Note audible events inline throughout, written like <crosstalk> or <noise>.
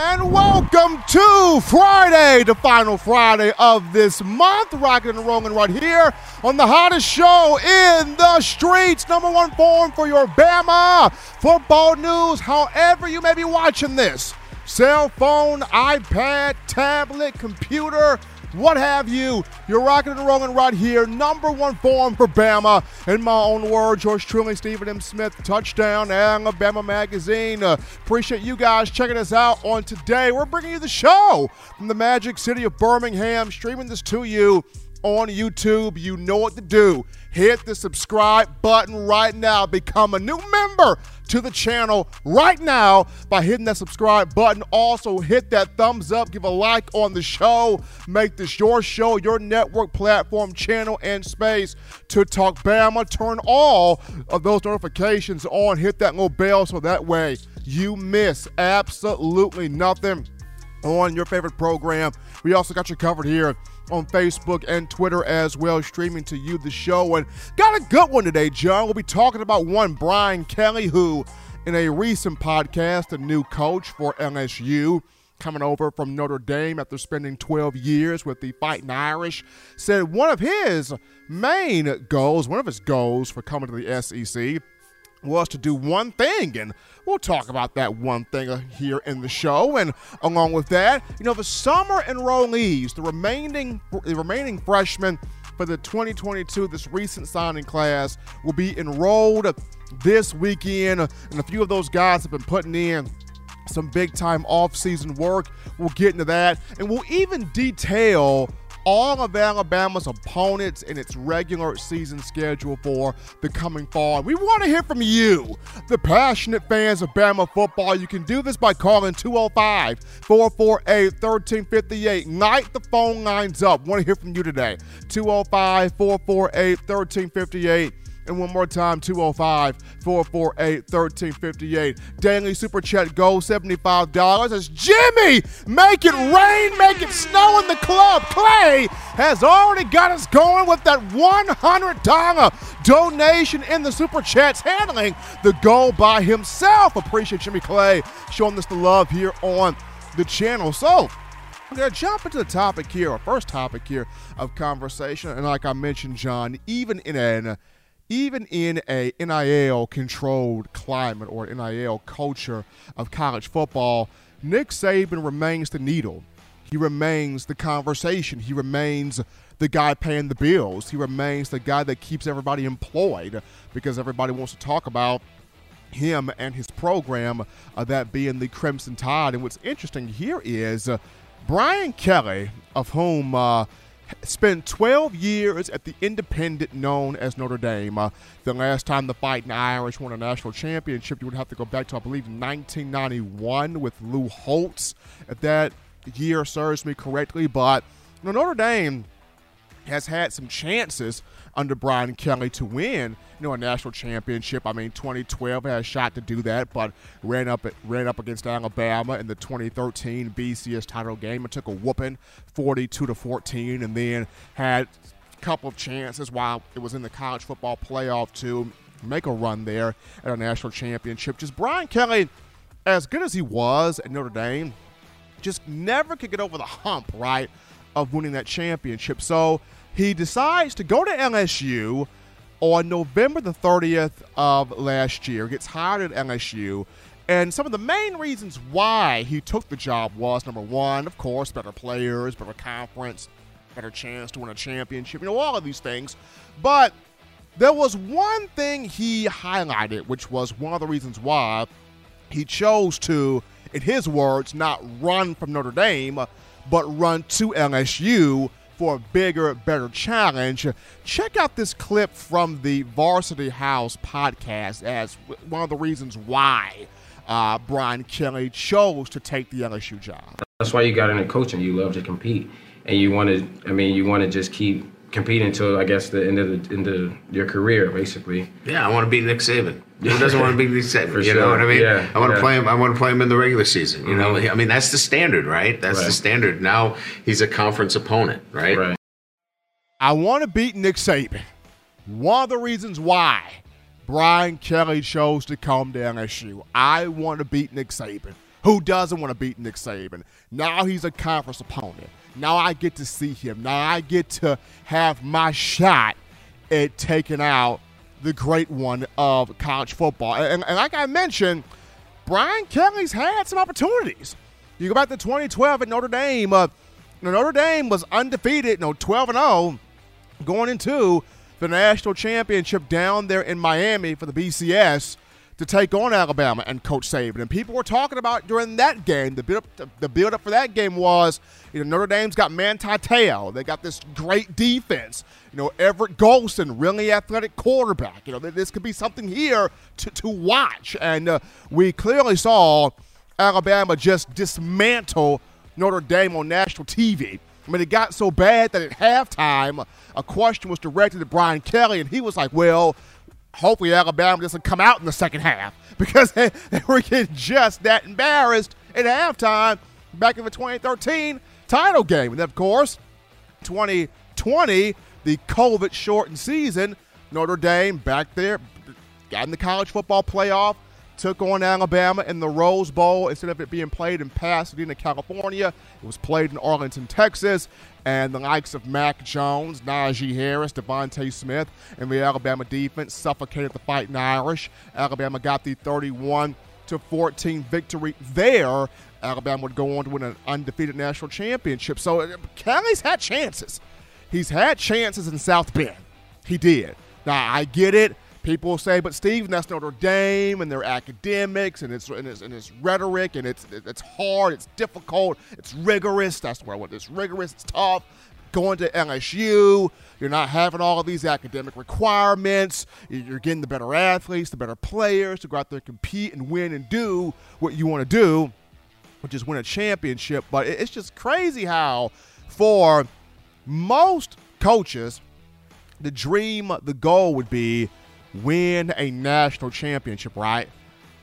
And welcome to Friday, the final Friday of this month. Rocking and rolling right here on the hottest show in the streets. Number one forum for your Bama football news, however you may be watching this. Cell phone, iPad, tablet, computer, what have you. You're rocking and rolling right here. Number one form for Bama. In my own words, yours truly, Stephen M. Smith, touchdown, Alabama Magazine. Uh, appreciate you guys checking us out on today. We're bringing you the show from the magic city of Birmingham, streaming this to you on YouTube. You know what to do. Hit the subscribe button right now. Become a new member to the channel right now by hitting that subscribe button. Also, hit that thumbs up, give a like on the show. Make this your show, your network platform, channel, and space to talk Bama. Turn all of those notifications on. Hit that little bell so that way you miss absolutely nothing on your favorite program. We also got you covered here on Facebook and Twitter as well, streaming to you the show. And got a good one today, John. We'll be talking about one Brian Kelly, who, in a recent podcast, a new coach for LSU, coming over from Notre Dame after spending 12 years with the Fighting Irish, said one of his main goals, one of his goals for coming to the SEC, was to do one thing, and we'll talk about that one thing uh, here in the show. And along with that, you know, the summer enrollees, the remaining the remaining freshmen for the 2022, this recent signing class, will be enrolled this weekend, and a few of those guys have been putting in some big time off season work. We'll get into that, and we'll even detail all of Alabama's opponents in its regular season schedule for the coming fall. We want to hear from you, the passionate fans of Bama football. You can do this by calling 205 448 1358. Light the phone lines up. Want to hear from you today. 205 448 1358. And one more time, 205 448 1358. Daily Super Chat Go $75. As Jimmy, make it rain, make it snow in the club. Clay has already got us going with that $100 donation in the Super Chats, handling the goal by himself. Appreciate Jimmy Clay showing us the love here on the channel. So, I'm going to jump into the topic here, our first topic here of conversation. And like I mentioned, John, even in an even in a NIL controlled climate or NIL culture of college football, Nick Saban remains the needle. He remains the conversation. He remains the guy paying the bills. He remains the guy that keeps everybody employed because everybody wants to talk about him and his program, uh, that being the Crimson Tide. And what's interesting here is uh, Brian Kelly, of whom uh, spent 12 years at the independent known as Notre Dame. Uh, the last time the Fighting Irish won a national championship, you would have to go back to, I believe, 1991 with Lou Holtz, if that year serves me correctly. But you know, Notre Dame has had some chances under Brian Kelly to win, you know, a national championship. I mean, 2012 had a shot to do that, but ran up ran up against Alabama in the 2013 BCS title game and took a whooping, 42 to 14, and then had a couple of chances while it was in the college football playoff to make a run there at a national championship. Just Brian Kelly, as good as he was at Notre Dame, just never could get over the hump, right, of winning that championship. So he decides to go to LSU on November the 30th of last year, gets hired at LSU. And some of the main reasons why he took the job was number one, of course, better players, better conference, better chance to win a championship, you know, all of these things. But there was one thing he highlighted, which was one of the reasons why he chose to, in his words, not run from Notre Dame, but run to LSU for a bigger, better challenge. Check out this clip from the Varsity House podcast as one of the reasons why uh, Brian Kelly chose to take the LSU job. That's why you got into coaching. You love to compete, and you want to. I mean, you want to just keep compete until I guess the end of the end of your career, basically. Yeah, I want to beat Nick Saban. Who <laughs> doesn't want to beat Nick Saban? For you sure. know what I mean? Yeah, I want yeah. to play him. I want to play him in the regular season. You know, Mhm. I mean that's the standard, right? That's the standard. Now he's a conference opponent, right? Right. I want to beat Nick Saban. One of the reasons why Brian Kelly chose to come to LSU. I want to beat Nick Saban. Who doesn't want to beat Nick Saban? Now he's a conference opponent. Now I get to see him. Now I get to have my shot at taking out the great one of college football. And, and like I mentioned, Brian Kelly's had some opportunities. You go back to 2012 at Notre Dame. Uh, Notre Dame was undefeated, no 12 and 0, going into the national championship down there in Miami for the BCS to take on Alabama and Coach Saban. And people were talking about during that game, the build up, the build up for that game was, you know, Notre Dame's got Manti Te'o. They got this great defense. You know, Everett Golson, really athletic quarterback. You know, this could be something here to, to watch. And uh, we clearly saw Alabama just dismantle Notre Dame on national TV. I mean, it got so bad that at halftime, a question was directed at Brian Kelly, and he was like, well, hopefully Alabama doesn't come out in the second half <laughs> because they, they were getting just that embarrassed at halftime back in the 2013 title game. And of course, 2020, the COVID shortened season, Notre Dame back there, got in the college football playoff, took on Alabama in the Rose Bowl instead of it being played in Pasadena, California. It was played in Arlington, Texas. And the likes of Mac Jones, Najee Harris, DeVonta Smith, and the Alabama defense suffocated the Fighting Irish. Alabama got the 31 to 14 victory there. Alabama would go on to win an undefeated national championship. So uh, Kelly's had chances. He's had chances in South Bend. He did. Now I get it. People say, but Steve, that's Notre Dame and their academics and it's and it's, and it's rhetoric and it's it's hard, it's difficult, it's rigorous. That's where I want. It's rigorous, it's tough. Going to LSU, you're not having all of these academic requirements. You're getting the better athletes, the better players to go out there, and compete, and win and do what you want to do, which is win a championship. But it's just crazy how, for most coaches, the dream, the goal would be win a national championship, right?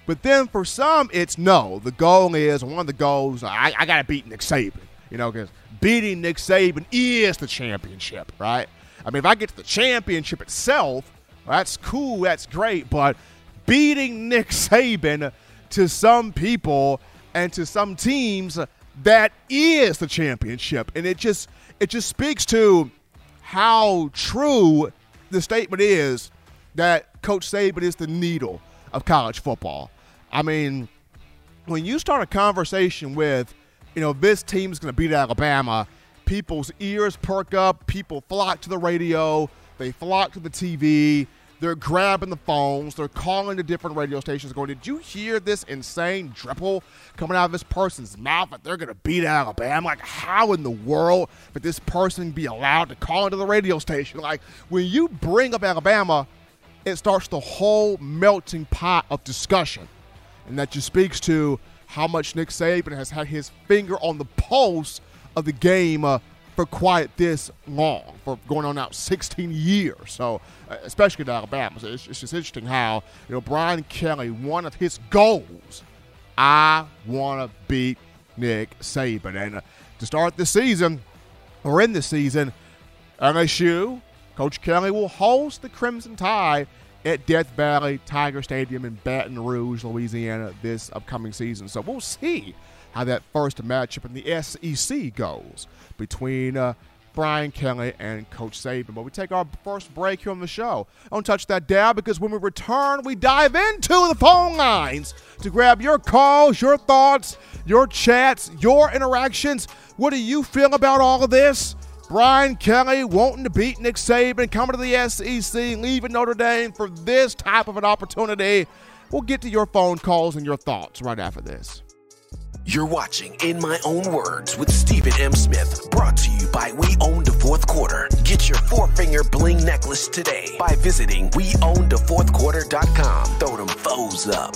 But then for some, it's no. The goal is one of the goals. I, I got to beat Nick Saban, you know, because beating Nick Saban is the championship, right? I mean, if I get to the championship itself, that's cool, that's great. But beating Nick Saban to some people and to some teams, that is the championship, and it just it just speaks to how true the statement is that Coach Saban is the needle of college football. I mean, when you start a conversation with, you know, this team's going to beat Alabama, people's ears perk up, people flock to the radio, they flock to the TV, they're grabbing the phones, they're calling the different radio stations, going, Did you hear this insane dribble coming out of this person's mouth that they're going to beat Alabama? Like, how in the world would this person be allowed to call into the radio station? Like, when you bring up Alabama, it starts the whole melting pot of discussion. And that just speaks to how much Nick Saban has had his finger on the pulse of the game uh, for quite this long, for going on now 16 years. So, uh, especially in Alabama. It's, it's just interesting how, you know, Brian Kelly, one of his goals, I want to beat Nick Saban. And uh, to start the season, or in the season, LSU Coach Kelly will host the Crimson Tide at Death Valley Tiger Stadium in Baton Rouge, Louisiana, this upcoming season. So we'll see how that first matchup in the SEC goes between uh, Brian Kelly and Coach Saban. But we take our first break here on the show. Don't touch that dial because when we return, we dive into the phone lines to grab your calls, your thoughts, your chats, your interactions. What do you feel about all of this? Brian Kelly wanting to beat Nick Saban, coming to the SEC, leaving Notre Dame for this type of an opportunity. We'll get to your phone calls and your thoughts right after this. You're watching In My Own Words with Stephen M. Smith, brought to you by We Own the Fourth Quarter. Get your four finger bling necklace today by visiting WeOwnTheFourthQuarter.com. Throw them foes up.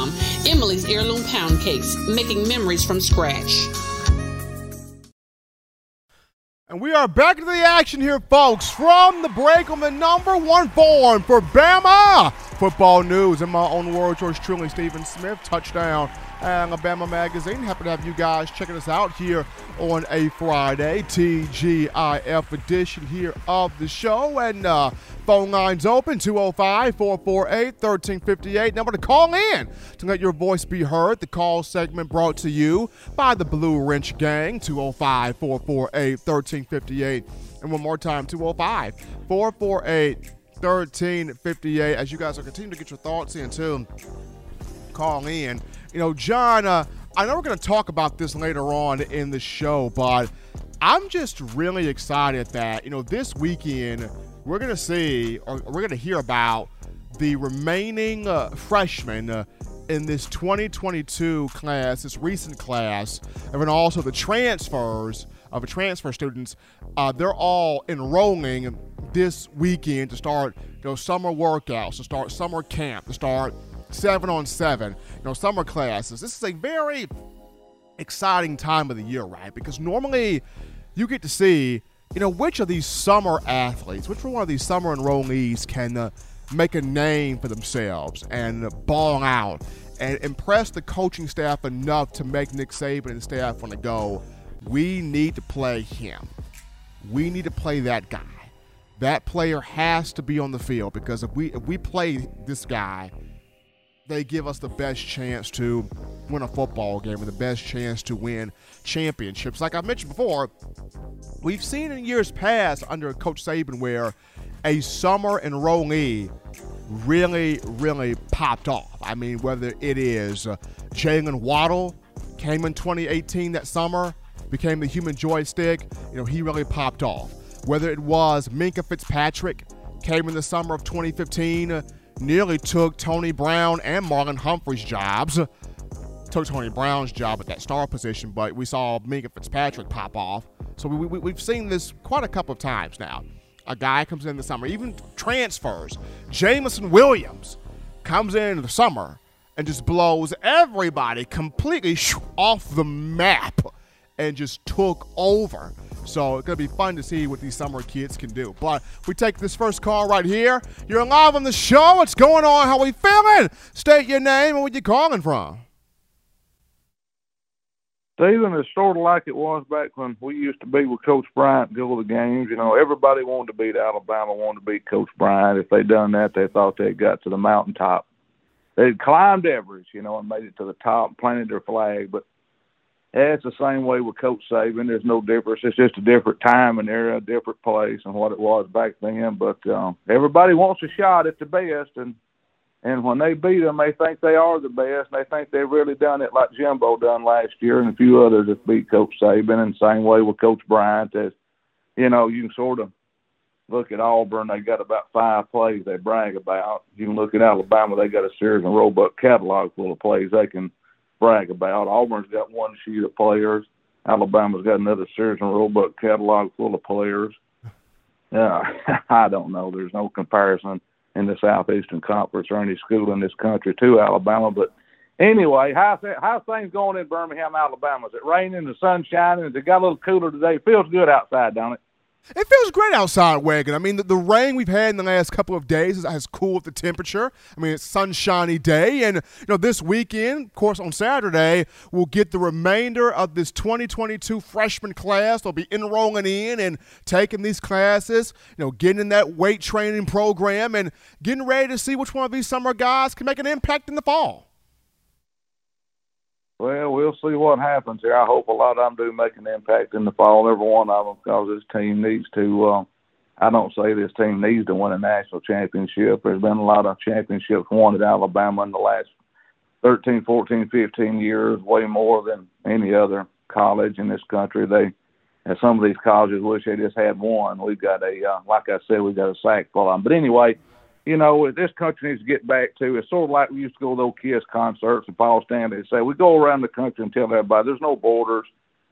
Emily's Heirloom Pound Cakes, making memories from scratch. And we are back into the action here, folks, from the break on the number one form for Bama football news. In my own words, George truly, Stephen Smith, touchdown Alabama Magazine. Happy to have you guys checking us out here on a Friday, TGIF edition here of the show. And uh, phone lines open 205 448 1358. Number to call in to let your voice be heard. The call segment brought to you by the Blue Wrench Gang 205 448 1358. And one more time 205 448 1358. As you guys are continuing to get your thoughts in, too, call in you know, John, uh, I know we're going to talk about this later on in the show, but I'm just really excited that, you know, this weekend we're going to see or we're going to hear about the remaining uh, freshmen uh, in this 2022 class, this recent class, and then also the transfers of the transfer students. Uh, they're all enrolling this weekend to start you know, summer workouts, to start summer camp, to start seven on seven, you know, summer classes. This is a very exciting time of the year, right? Because normally you get to see, you know, which of these summer athletes, which one of these summer enrollees can uh, make a name for themselves and ball out and impress the coaching staff enough to make Nick Saban and staff want to go, we need to play him. We need to play that guy. That player has to be on the field because if we if we play this guy, they give us the best chance to win a football game and the best chance to win championships. Like I mentioned before, we've seen in years past under Coach Saban where a summer enrollee really, really popped off. I mean, whether it is uh, Jaylen Waddle came in 2018 that summer, became the human joystick, you know, he really popped off. Whether it was Minkah Fitzpatrick came in the summer of 2015, nearly took Tony Brown and Marlon Humphrey's jobs. Took Tony Brown's job at that star position, but we saw Minkah Fitzpatrick pop off. So we, we, we've seen this quite a couple of times now. A guy comes in the summer, even transfers. Jameson Williams comes in the summer and just blows everybody completely off the map and just took over. So it's going to be fun to see what these summer kids can do. But we take this first call right here. You're live on the show. What's going on? How we feeling? State your name and where you calling from. Stephen, it's sort of like it was back when we used to be with Coach Bryant, go to the games. You know, everybody wanted to beat Alabama, wanted to beat Coach Bryant. If they'd done that, they thought they'd got to the mountaintop. They'd climbed Everest, you know, and made it to the top, planted their flag. But yeah, it's the same way with Coach Saban. There's no difference. It's just a different time and era, a different place than what it was back then. But um, everybody wants a shot at the best, and and when they beat them, they think they are the best. And they think they've really done it like Jimbo done last year, and a few others that beat Coach Saban. And same way with Coach Bryant. As you know, you can sort of look at Auburn. They got about five plays they brag about. You can look at Alabama. They got a Sears and Roebuck catalog full of plays they can brag about. Auburn's got one sheet of players. Alabama's got another Sears and Roebuck catalog full of players. Yeah, <laughs> I don't know. There's no comparison in the Southeastern Conference or any school in this country to Alabama. But anyway, how's how's things going in Birmingham, Alabama? Is it raining? The sun shining? It got a little cooler today? Feels good outside, don't it? It feels great outside, Wagon. I mean, the, the, rain we've had in the last couple of days has, has, cooled the temperature. I mean, it's sunshiny day, and you know, this weekend, of course, on Saturday, we'll get the remainder of this 2022 freshman class. They'll be enrolling in and taking these classes. You know, getting in that weight training program and getting ready to see which one of these summer guys can make an impact in the fall. Well, we'll see what happens here. I hope a lot of them do make an impact in the fall, every one of them, because this team needs to. Uh, I don't say this team needs to win a national championship. There's been a lot of championships won at Alabama in the last 13, 14, 15 years, way more than any other college in this country. They and some of these colleges wish they just had one. We've got a, uh, like I said, we've got a sack full of. But anyway, you know, this country needs to get back to. It's sort of like we used to go to those Kiss concerts and Paul Stanley say we go around the country and tell everybody there's no borders,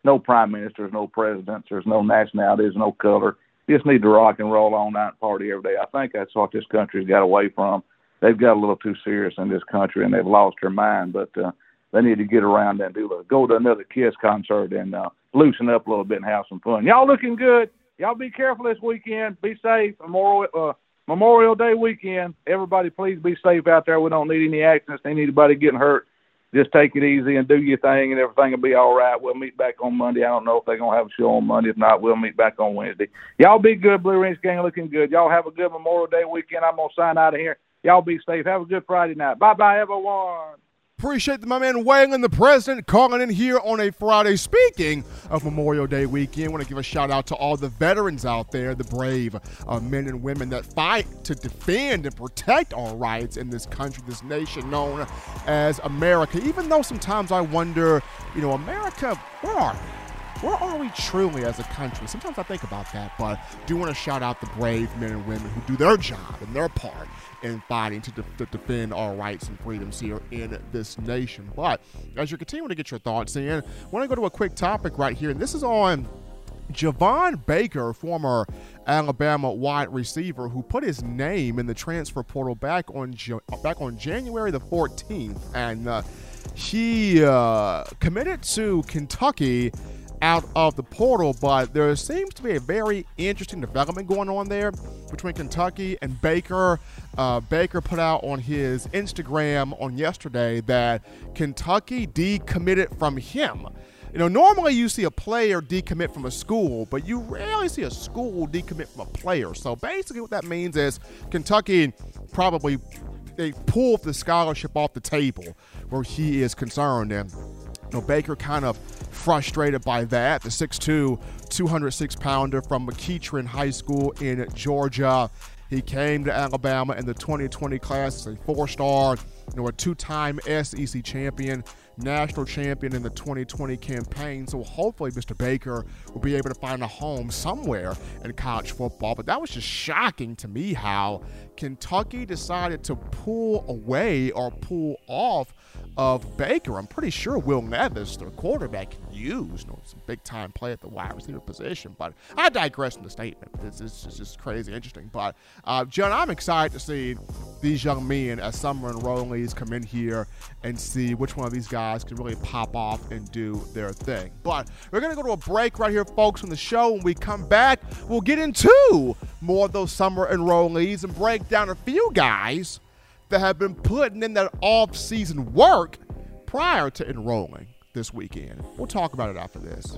no prime ministers, no presidents, there's no nationalities, no color. You just need to rock and roll all night and party every day. I think that's what this country's got away from. They've got a little too serious in this country and they've lost their mind. But uh, they need to get around and do go to another Kiss concert and uh, loosen up a little bit and have some fun. Y'all looking good. Y'all be careful this weekend. Be safe. Memorial uh, Memorial Day weekend. Everybody, please be safe out there. We don't need any accidents. Anybody getting hurt. Just take it easy and do your thing, and everything will be all right. We'll meet back on Monday. I don't know if they're gonna have a show on Monday. If not, we'll meet back on Wednesday. Y'all be good, Blue Ridge Gang. Looking good. Y'all have a good Memorial Day weekend. I'm gonna sign out of here. Y'all be safe. Have a good Friday night. Bye bye, everyone. Appreciate my man Wang and the president calling in here on a Friday. Speaking of Memorial Day weekend, I want to give a shout out to all the veterans out there, the brave uh, men and women that fight to defend and protect our rights in this country, this nation known as America. Even though sometimes I wonder, you know, America, where are we? where are we truly as a country? Sometimes I think about that, but do want to shout out the brave men and women who do their job and their part in fighting to, de- to defend our rights and freedoms here in this nation. But as you're continuing to get your thoughts in, I want to go to a quick topic right here, and this is on Javon Baker, former Alabama wide receiver, who put his name in the transfer portal back on back on January the 14th, and uh, he uh, committed to Kentucky out of the portal, but there seems to be a very interesting development going on there between Kentucky and Baker. Uh, Baker put out on his Instagram on yesterday that Kentucky decommitted from him. You know, normally you see a player decommit from a school, but you rarely see a school decommit from a player. So basically, what that means is Kentucky probably they pulled the scholarship off the table where he is concerned, and know, Baker kind of frustrated by that. The 6'2, 206 pounder from McEachern High School in Georgia. He came to Alabama in the 2020 class as a four star, you know, a two time SEC champion, national champion in the 2020 campaign. So hopefully, Mr. Baker will be able to find a home somewhere in college football. But that was just shocking to me how Kentucky decided to pull away or pull off of Baker. I'm pretty sure Will Levis, their quarterback, can use you know, some big time play at the wide receiver position. But I digress from the statement. This is just crazy interesting. But, uh, John, I'm excited to see these young men as summer enrollees come in here and see which one of these guys can really pop off and do their thing. But we're going to go to a break right here, folks, on the show. When we come back, we'll get into more of those summer enrollees and break down a few guys that have been putting in that off-season work prior to enrolling this weekend. We'll talk about it after this.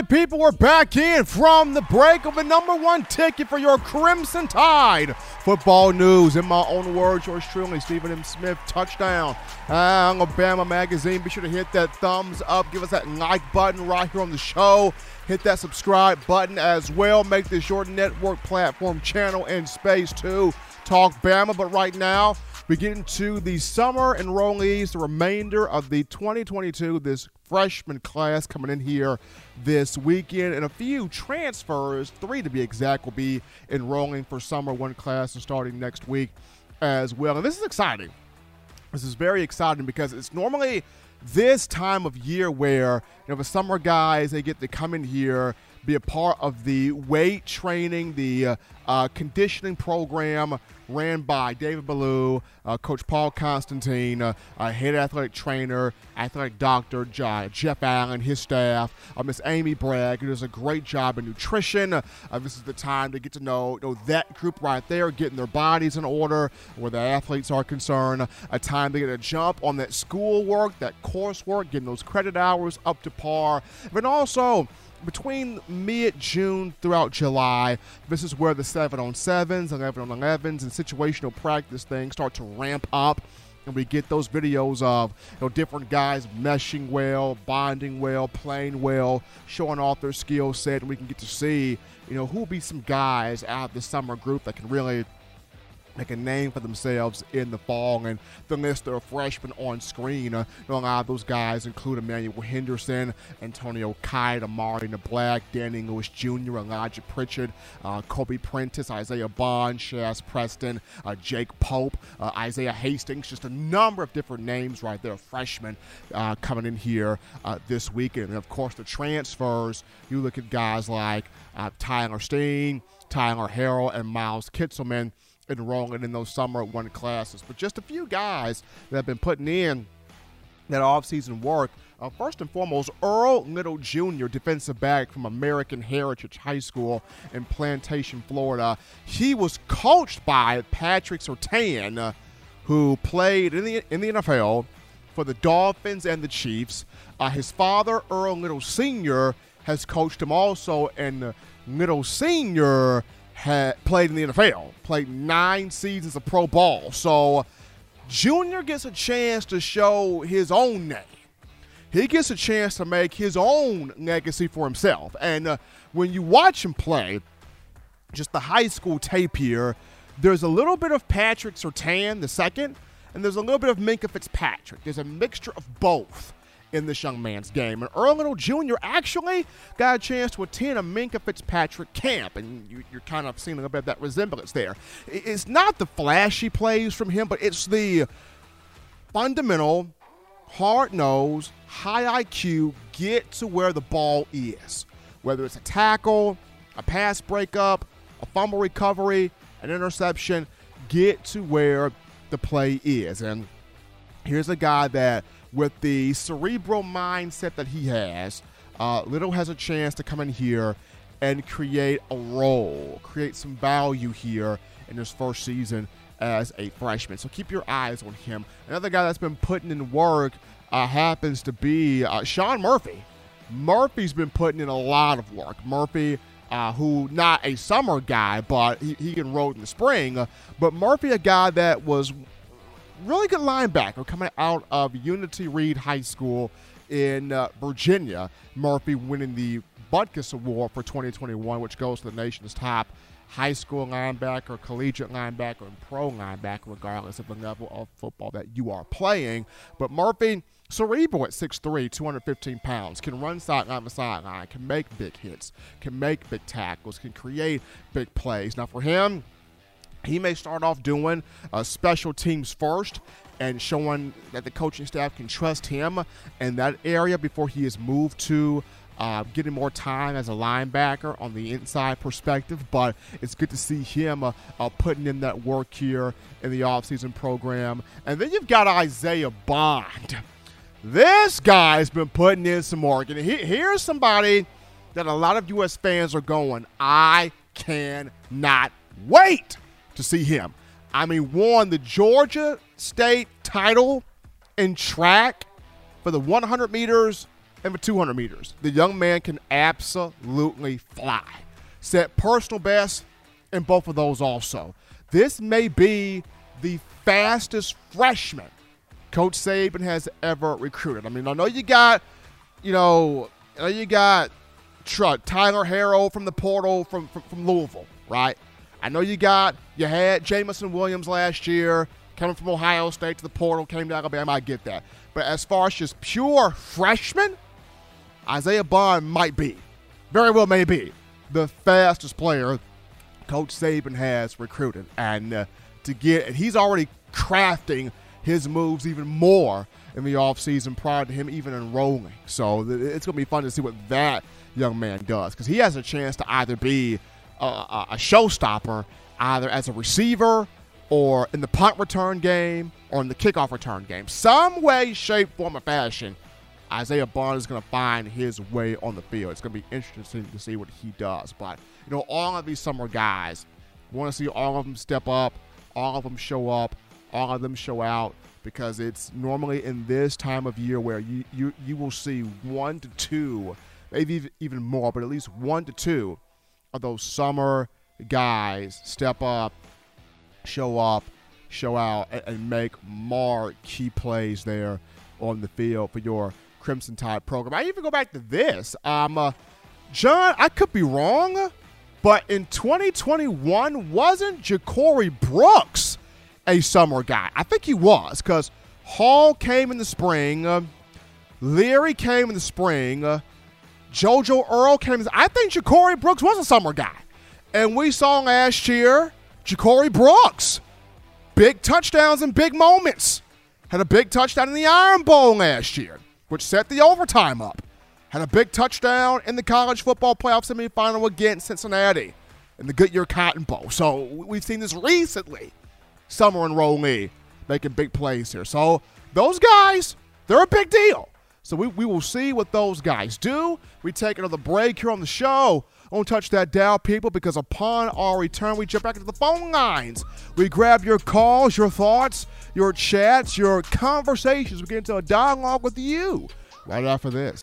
Right, people, we're back in from the break of the number one ticket for your Crimson Tide football news. In my own words, yours truly, Stephen M. Smith, touchdown. Alabama Magazine. Be sure to hit that thumbs up. Give us that like button right here on the show. Hit that subscribe button as well. Make this your network platform channel and space to Talk Bama. But right now, We get into the summer enrollees, the remainder of the 2022, this freshman class coming in here this weekend, and a few transfers, three to be exact, will be enrolling for summer one class and starting next week as well. And this is exciting. This is very exciting because it's normally this time of year where you know the summer guys they get to come in here be a part of the weight training, the uh, uh, conditioning program ran by David Ballou, uh, Coach Paul Constantine, uh, head athletic trainer, athletic doctor Jeff Allen, his staff, uh, Miss Amy Bragg, who does a great job in nutrition. Uh, this is the time to get to know, know that group right there, getting their bodies in order where the athletes are concerned. A time to get a jump on that schoolwork, that coursework, getting those credit hours up to par, but also between mid June throughout July, this is where the 7 on 7s, 11 on 11s, and situational practice things start to ramp up. And we get those videos of you know, different guys meshing well, bonding well, playing well, showing off their skill set, and we can get to see, you know, who will be some guys out of the summer group that can really make a name for themselves in the fall. And the list of freshmen on screen, uh, a lot of those guys include Emmanuel Henderson, Antonio Kite, Amari Black, Danny Lewis Jr., Elijah Pritchett, uh, Kobe Prentice, Isaiah Bond, Shazz Preston, uh, Jake Pope, uh, Isaiah Hastings, just a number of different names right there, freshmen uh, coming in here uh, this weekend. And of course, the transfers, you look at guys like Tyler Steen, Tyler Harrell, and Miles Kitselman enrolling in those summer one classes. But just a few guys that have been putting in that offseason work. Uh, first and foremost, Earl Little Jr., defensive back from American Heritage High School in Plantation, Florida. He was coached by Patrick Surtain, uh, who played in the in the NFL for the Dolphins and the Chiefs. Uh, his father, Earl Little Sr., has coached him also, and Little Sr had played in the NFL, played nine seasons of pro ball. So Junior gets a chance to show his own name. He gets a chance to make his own legacy for himself. And uh, when you watch him play, just the high school tape here, there's a little bit of Patrick Surtain, the second, and there's a little bit of Minkah Fitzpatrick. There's a mixture of both in this young man's game. And Earl Little Jr. actually got a chance to attend a Minkah Fitzpatrick camp, and you, are kind of seeing a bit of that resemblance there. It's not the flashy plays from him, but it's the fundamental, hard nosed, high IQ, get to where the ball is. Whether it's a tackle, a pass breakup, a fumble recovery, an interception, get to where the play is. And here's a guy that with the cerebral mindset that he has, uh, Little has a chance to come in here and create a role, create some value here in his first season as a freshman. So keep your eyes on him. Another guy that's been putting in work uh, happens to be uh, Shawn Murphy. Murphy's been putting in a lot of work. Murphy, uh, who not a summer guy, but he, he enrolled in the spring. but Murphy, a guy that was really good linebacker coming out of Unity Reed High School in uh, Virginia. Murphy winning the Butkus Award for 2021, which goes to the nation's top high school linebacker, collegiate linebacker, and pro linebacker, regardless of the level of football that you are playing. But Murphy, cerebral at 6'3, 215 pounds, can run sideline to sideline, can make big hits, can make big tackles, can create big plays. Now, for him, he may start off doing uh, special teams first and showing that the coaching staff can trust him in that area before he is moved to uh, getting more time as a linebacker on the inside perspective. But it's good to see him uh, uh, putting in that work here in the offseason program. And then you've got Isaiah Bond. This guy's been putting in some work. And he, here's somebody that a lot of U.S. fans are going, I cannot wait to see him. I mean, won the Georgia State title in track for the 100 meters and the 200 meters. The young man can absolutely fly. Set personal best in both of those also. This may be the fastest freshman Coach Saban has ever recruited. I mean, I know you got, you know, know you got Tyler Harrell from the portal from, from, from Louisville, right? I know you got you had Jameson Williams last year, coming from Ohio State to the portal, came to Alabama. I get that. But as far as just pure freshman, Isaiah Bond might be, very well may be, the fastest player Coach Saban has recruited. And uh, to get, and he's already crafting his moves even more in the offseason prior to him even enrolling. So it's going to be fun to see what that young man does because he has a chance to either be a, a, showstopper, either as a receiver or in the punt return game or in the kickoff return game. Some way, shape, form, or fashion, Isaiah Bond is going to find his way on the field. It's going to be interesting to see what he does. But, you know, all of these summer guys, want to see all of them step up, all of them show up, all of them show out because it's normally in this time of year where you, you, you will see one to two, maybe even more, but at least one to two those summer guys step up, show up, show out, and, and make more key plays there on the field for your Crimson Tide program. I even go back to this. Um, uh, John, I could be wrong, but in 2021, wasn't Ja'Corey Brooks a summer guy? I think he was because Hall came in the spring, uh, Leary came in the spring, uh, JoJo Earle came. I think Ja'Corey Brooks was a summer guy, and we saw last year Ja'Corey Brooks, big touchdowns and big moments. Had a big touchdown in the Iron Bowl last year which set the overtime up. Had a big touchdown in the college football playoff semifinal against Cincinnati in the Goodyear Cotton Bowl. So we've seen this recently. Summer and enrollee making big plays here. So those guys, they're a big deal. So we, we will see what those guys do. We take another break here on the show. Don't touch that dial, people, because upon our return, we jump back into the phone lines. We grab your calls, your thoughts, your chats, your conversations. We get into a dialogue with you right after this.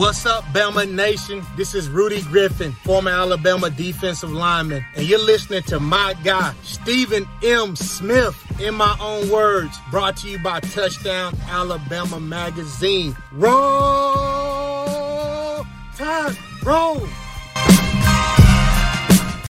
What's up, Bama Nation? This is Rudy Griffin, former Alabama defensive lineman, and you're listening to my guy, Stephen M. Smith, in my own words, brought to you by Touchdown Alabama Magazine. Roll! Time! Roll!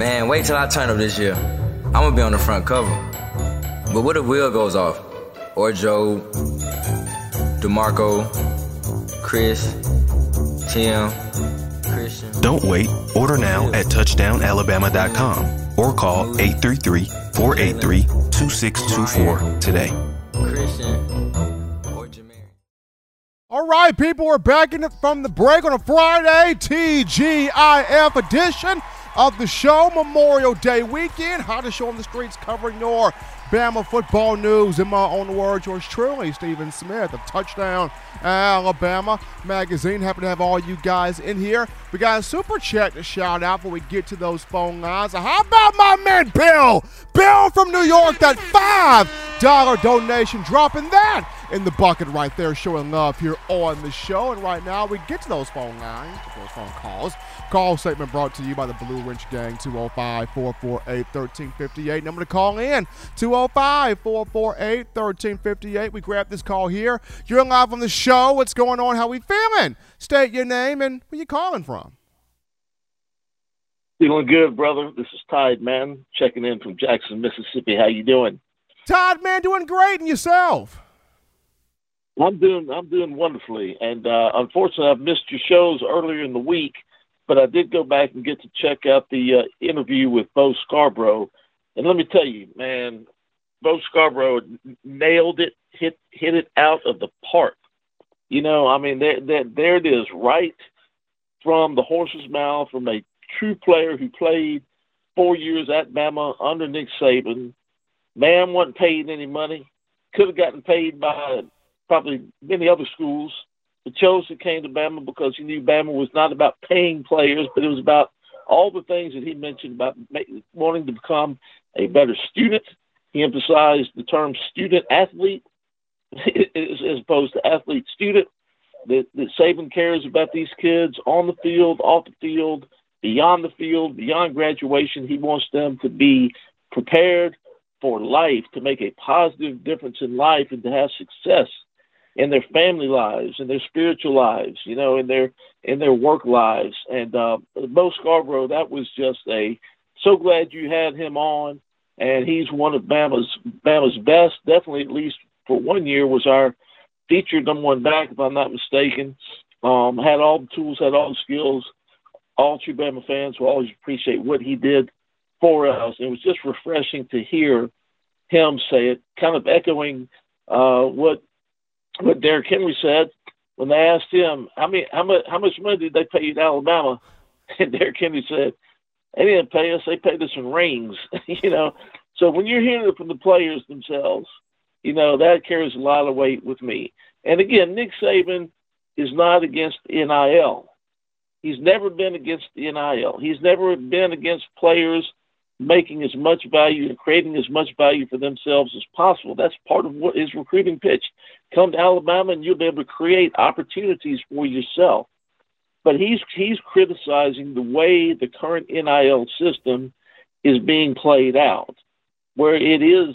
Man, wait till I turn up this year. I'm gonna be on the front cover. But what if Will goes off? Or Joe, DeMarco, Chris, Tim, Christian. Don't wait. Order now at touchdownalabama.com or call 833-483-2624 today. Christian, All right, people, we're back in it from the break on a Friday, TGIF edition of the show, Memorial Day weekend. Hottest show on the streets covering your Bama football news. In my own words, yours truly, Stephen Smith of Touchdown Alabama Magazine. Happy to have all you guys in here. We got a super chat to shout out before we get to those phone lines. How about my man Bill? Bill from New York, that $5 donation, dropping that in the bucket right there, showing love here on the show. And right now, we get to those phone lines, those phone calls. Call statement brought to you by the Blue Wrench Gang, 205 448 1358. Number to call in, 205 448 1358. We grab this call here. You're live on the show. What's going on? How we feeling? State your name and where you calling from. Feeling good, brother. This is Tide Man checking in from Jackson, Mississippi. How you doing? Todd, man, doing great, and yourself? I'm doing I'm doing wonderfully, and uh, unfortunately, I've missed your shows earlier in the week, but I did go back and get to check out the uh, interview with Bo Scarborough, and let me tell you, man, Bo Scarborough nailed it, hit hit it out of the park. You know, I mean, there there, there it is, right from the horse's mouth, from a true player who played four years at Bama under Nick Saban. Man wasn't paid any money. Could have gotten paid by probably many other schools, but chose to came to Bama because he knew Bama was not about paying players, but it was about all the things that he mentioned about wanting to become a better student. He emphasized the term student athlete <laughs> as opposed to athlete student. That, that Saban cares about these kids on the field, off the field, beyond the field, beyond graduation. He wants them to be prepared for life, to make a positive difference in life, and to have success in their family lives, in their spiritual lives, you know, in their in their work lives. And uh, Bo Scarborough, that was just a so glad you had him on, and he's one of Bama's Bama's best. Definitely, at least for one year, was our featured number one back, if I'm not mistaken. Um, had all the tools, had all the skills. All true Bama fans will always appreciate what he did for us. It was just refreshing to hear him say it, kind of echoing uh, what what Derrick Henry said when they asked him how many how much how much money did they pay you in Alabama, <laughs> and Derrick Henry said they didn't pay us, they paid us in rings, <laughs> you know. So when you're hearing it from the players themselves, you know that carries a lot of weight with me. And again, Nick Saban is not against NIL. He's never been against NIL. He's never been against players making as much value and creating as much value for themselves as possible. That's part of what his recruiting pitch. Come to Alabama and you'll be able to create opportunities for yourself. But he's he's criticizing the way the current NIL system is being played out, where it is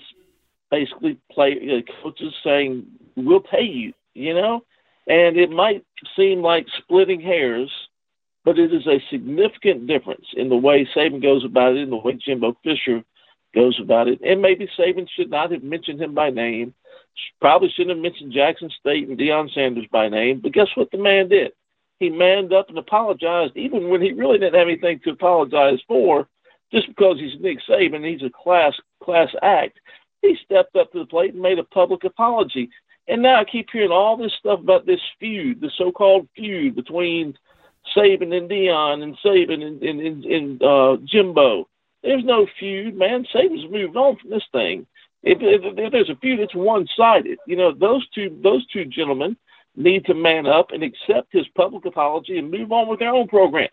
basically play uh, coaches saying we'll pay you, you know, and it might seem like splitting hairs but it is a significant difference in the way Saban goes about it and the way Jimbo Fisher goes about it. And maybe Saban should not have mentioned him by name. Probably shouldn't have mentioned Jackson State and Deion Sanders by name. But guess what the man did? He manned up and apologized, even when he really didn't have anything to apologize for, just because he's Nick Saban, he's a class class act. He stepped up to the plate and made a public apology. And now I keep hearing all this stuff about this feud, the so-called feud between Saban and Deion and Saban and, and, and, and uh, Jimbo. There's no feud, man. Saban's moved on from this thing. If, if, if there's a feud, it's one-sided. You know, those two those two gentlemen need to man up and accept his public apology and move on with their own programs.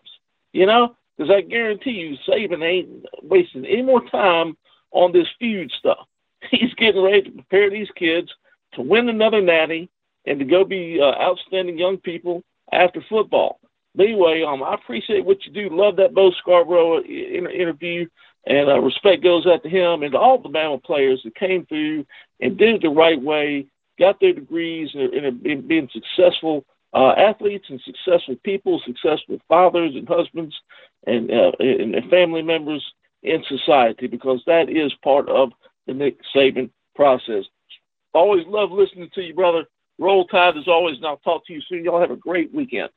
You know, because I guarantee you, Saban ain't wasting any more time on this feud stuff. <laughs> He's getting ready to prepare these kids to win another natty and to go be uh, outstanding young people after football. Anyway, um, I appreciate what you do. Love that Bo Scarborough inter- interview, and uh, respect goes out to him and to all the Bama players that came through and did it the right way, got their degrees, and, and, and successful uh, athletes and successful people, successful fathers and husbands, and, uh, and family members in society, because that is part of the Nick Saban process. Always love listening to you, brother. Roll Tide as always, and I'll talk to you soon. Y'all have a great weekend.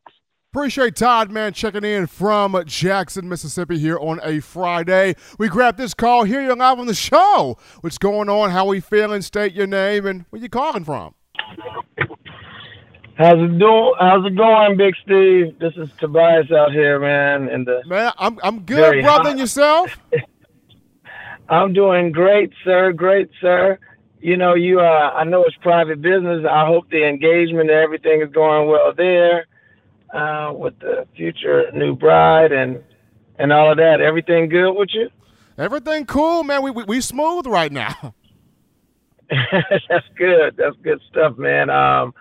Appreciate Todd, man, checking in from Jackson, Mississippi here on a Friday. We grabbed this call. Here you're live on the show. What's going on? How are we feeling? State your name and where you calling from. How's it doing? How's it going, Big Steve? This is Tobias out here, man. And the man, I'm I'm good, brother. And yourself? <laughs> I'm doing great, sir. Great, sir. You know, you. Uh, I know it's private business. I hope the engagement and everything is going well there uh, with the future new bride and and all of that. Everything good with you? Everything cool, man. We we, we smooth right now. <laughs> <laughs> That's good. That's good stuff, man. Um,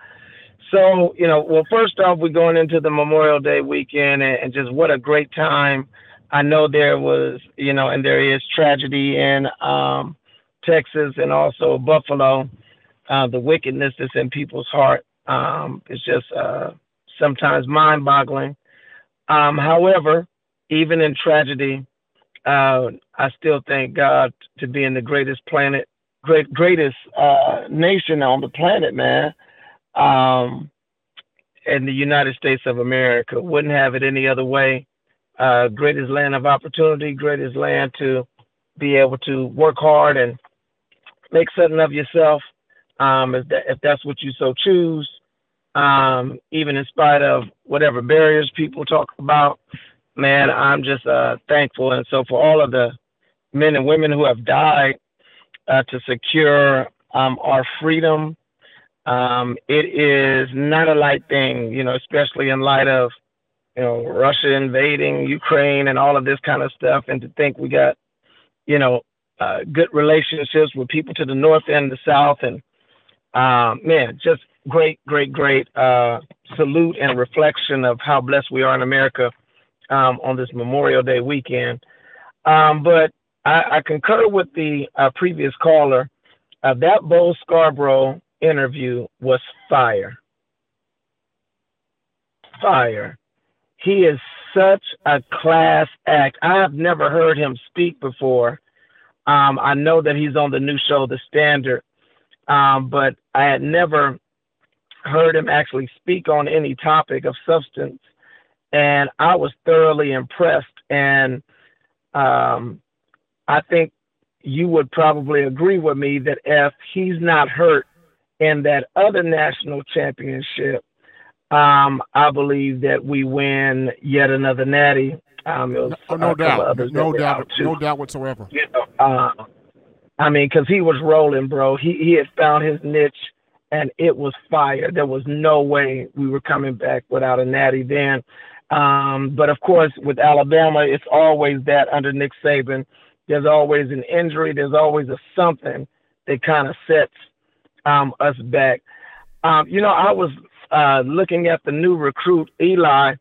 so you know, well, first off, we're going into the Memorial Day weekend, and, and just what a great time. I know there was, you know, and there is tragedy in um, Texas and also Buffalo. Uh, the wickedness that's in people's heart um, is just uh, sometimes mind boggling. Um, however, even in tragedy, uh, I still thank God to be in the greatest planet, great, greatest uh, nation on the planet, man. Um, in the United States of America. Wouldn't have it any other way. Uh, greatest land of opportunity, greatest land to be able to work hard and make something of yourself, um, if, that, if that's what you so choose um, even in spite of whatever barriers people talk about. man, I'm just uh, thankful. And so for all of the men and women who have died uh, to secure um, our freedom, um, it is not a light thing, you know, especially in light of, you know, Russia invading Ukraine and all of this kind of stuff. And to think we got, you know, uh, good relationships with people to the north and the south. And um, man, just great, great, great uh, salute and reflection of how blessed we are in America um, on this Memorial Day weekend. Um, but I, I, concur with the uh, previous caller. Uh, that Bo Scarborough interview was fire. Fire. He is such a class act. I have never heard him speak before. Um, I know that he's on the new show, The Standard, um, but I had never heard him actually speak on any topic of substance, and I was thoroughly impressed. And um, I think you would probably agree with me that if he's not hurt in that other national championship, um, I believe that we win yet another natty. Um, no, no doubt, no doubt, no doubt whatsoever. You know, uh, I mean, because he was rolling, bro. He he had found his niche and it was fire. There was no way we were coming back without a natty then. Um, but of course, with Alabama, it's always that under Nick Saban. There's always an injury. There's always a something that kind of sets um, us back. Um, you know, I was uh, looking at the new recruit Eli,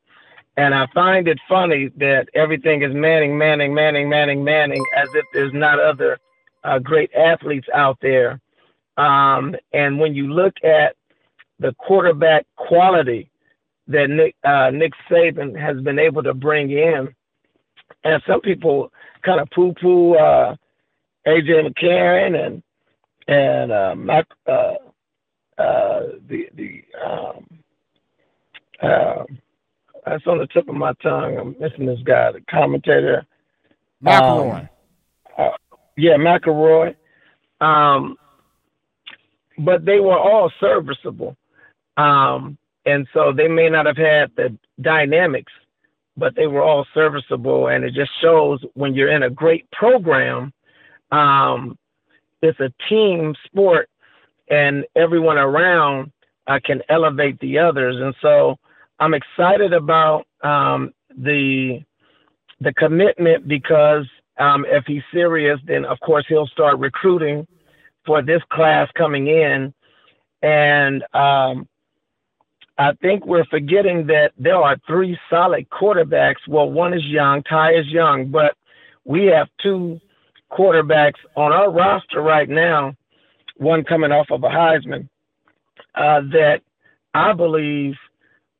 and I find it funny that everything is Manning, Manning, Manning, Manning, Manning, as if there's not other uh, great athletes out there. Um, and when you look at the quarterback quality that Nick uh, Nick Saban has been able to bring in, and some people kind of poo-poo uh, AJ McCarron and and uh, Mac, uh, uh, the the um, uh, that's on the tip of my tongue. I'm missing this guy, the commentator. McElroy. Um, uh, yeah, McElroy. Um, but they were all serviceable. Um, and so they may not have had the dynamics, but they were all serviceable. And it just shows when you're in a great program, um, it's a team sport, and everyone around uh, can elevate the others. And so I'm excited about um, the the commitment because um, if he's serious, then of course he'll start recruiting for this class coming in. And um, I think we're forgetting that there are three solid quarterbacks. Well, one is young, Ty is young, but we have two quarterbacks on our roster right now, one coming off of a Heisman, uh, that I believe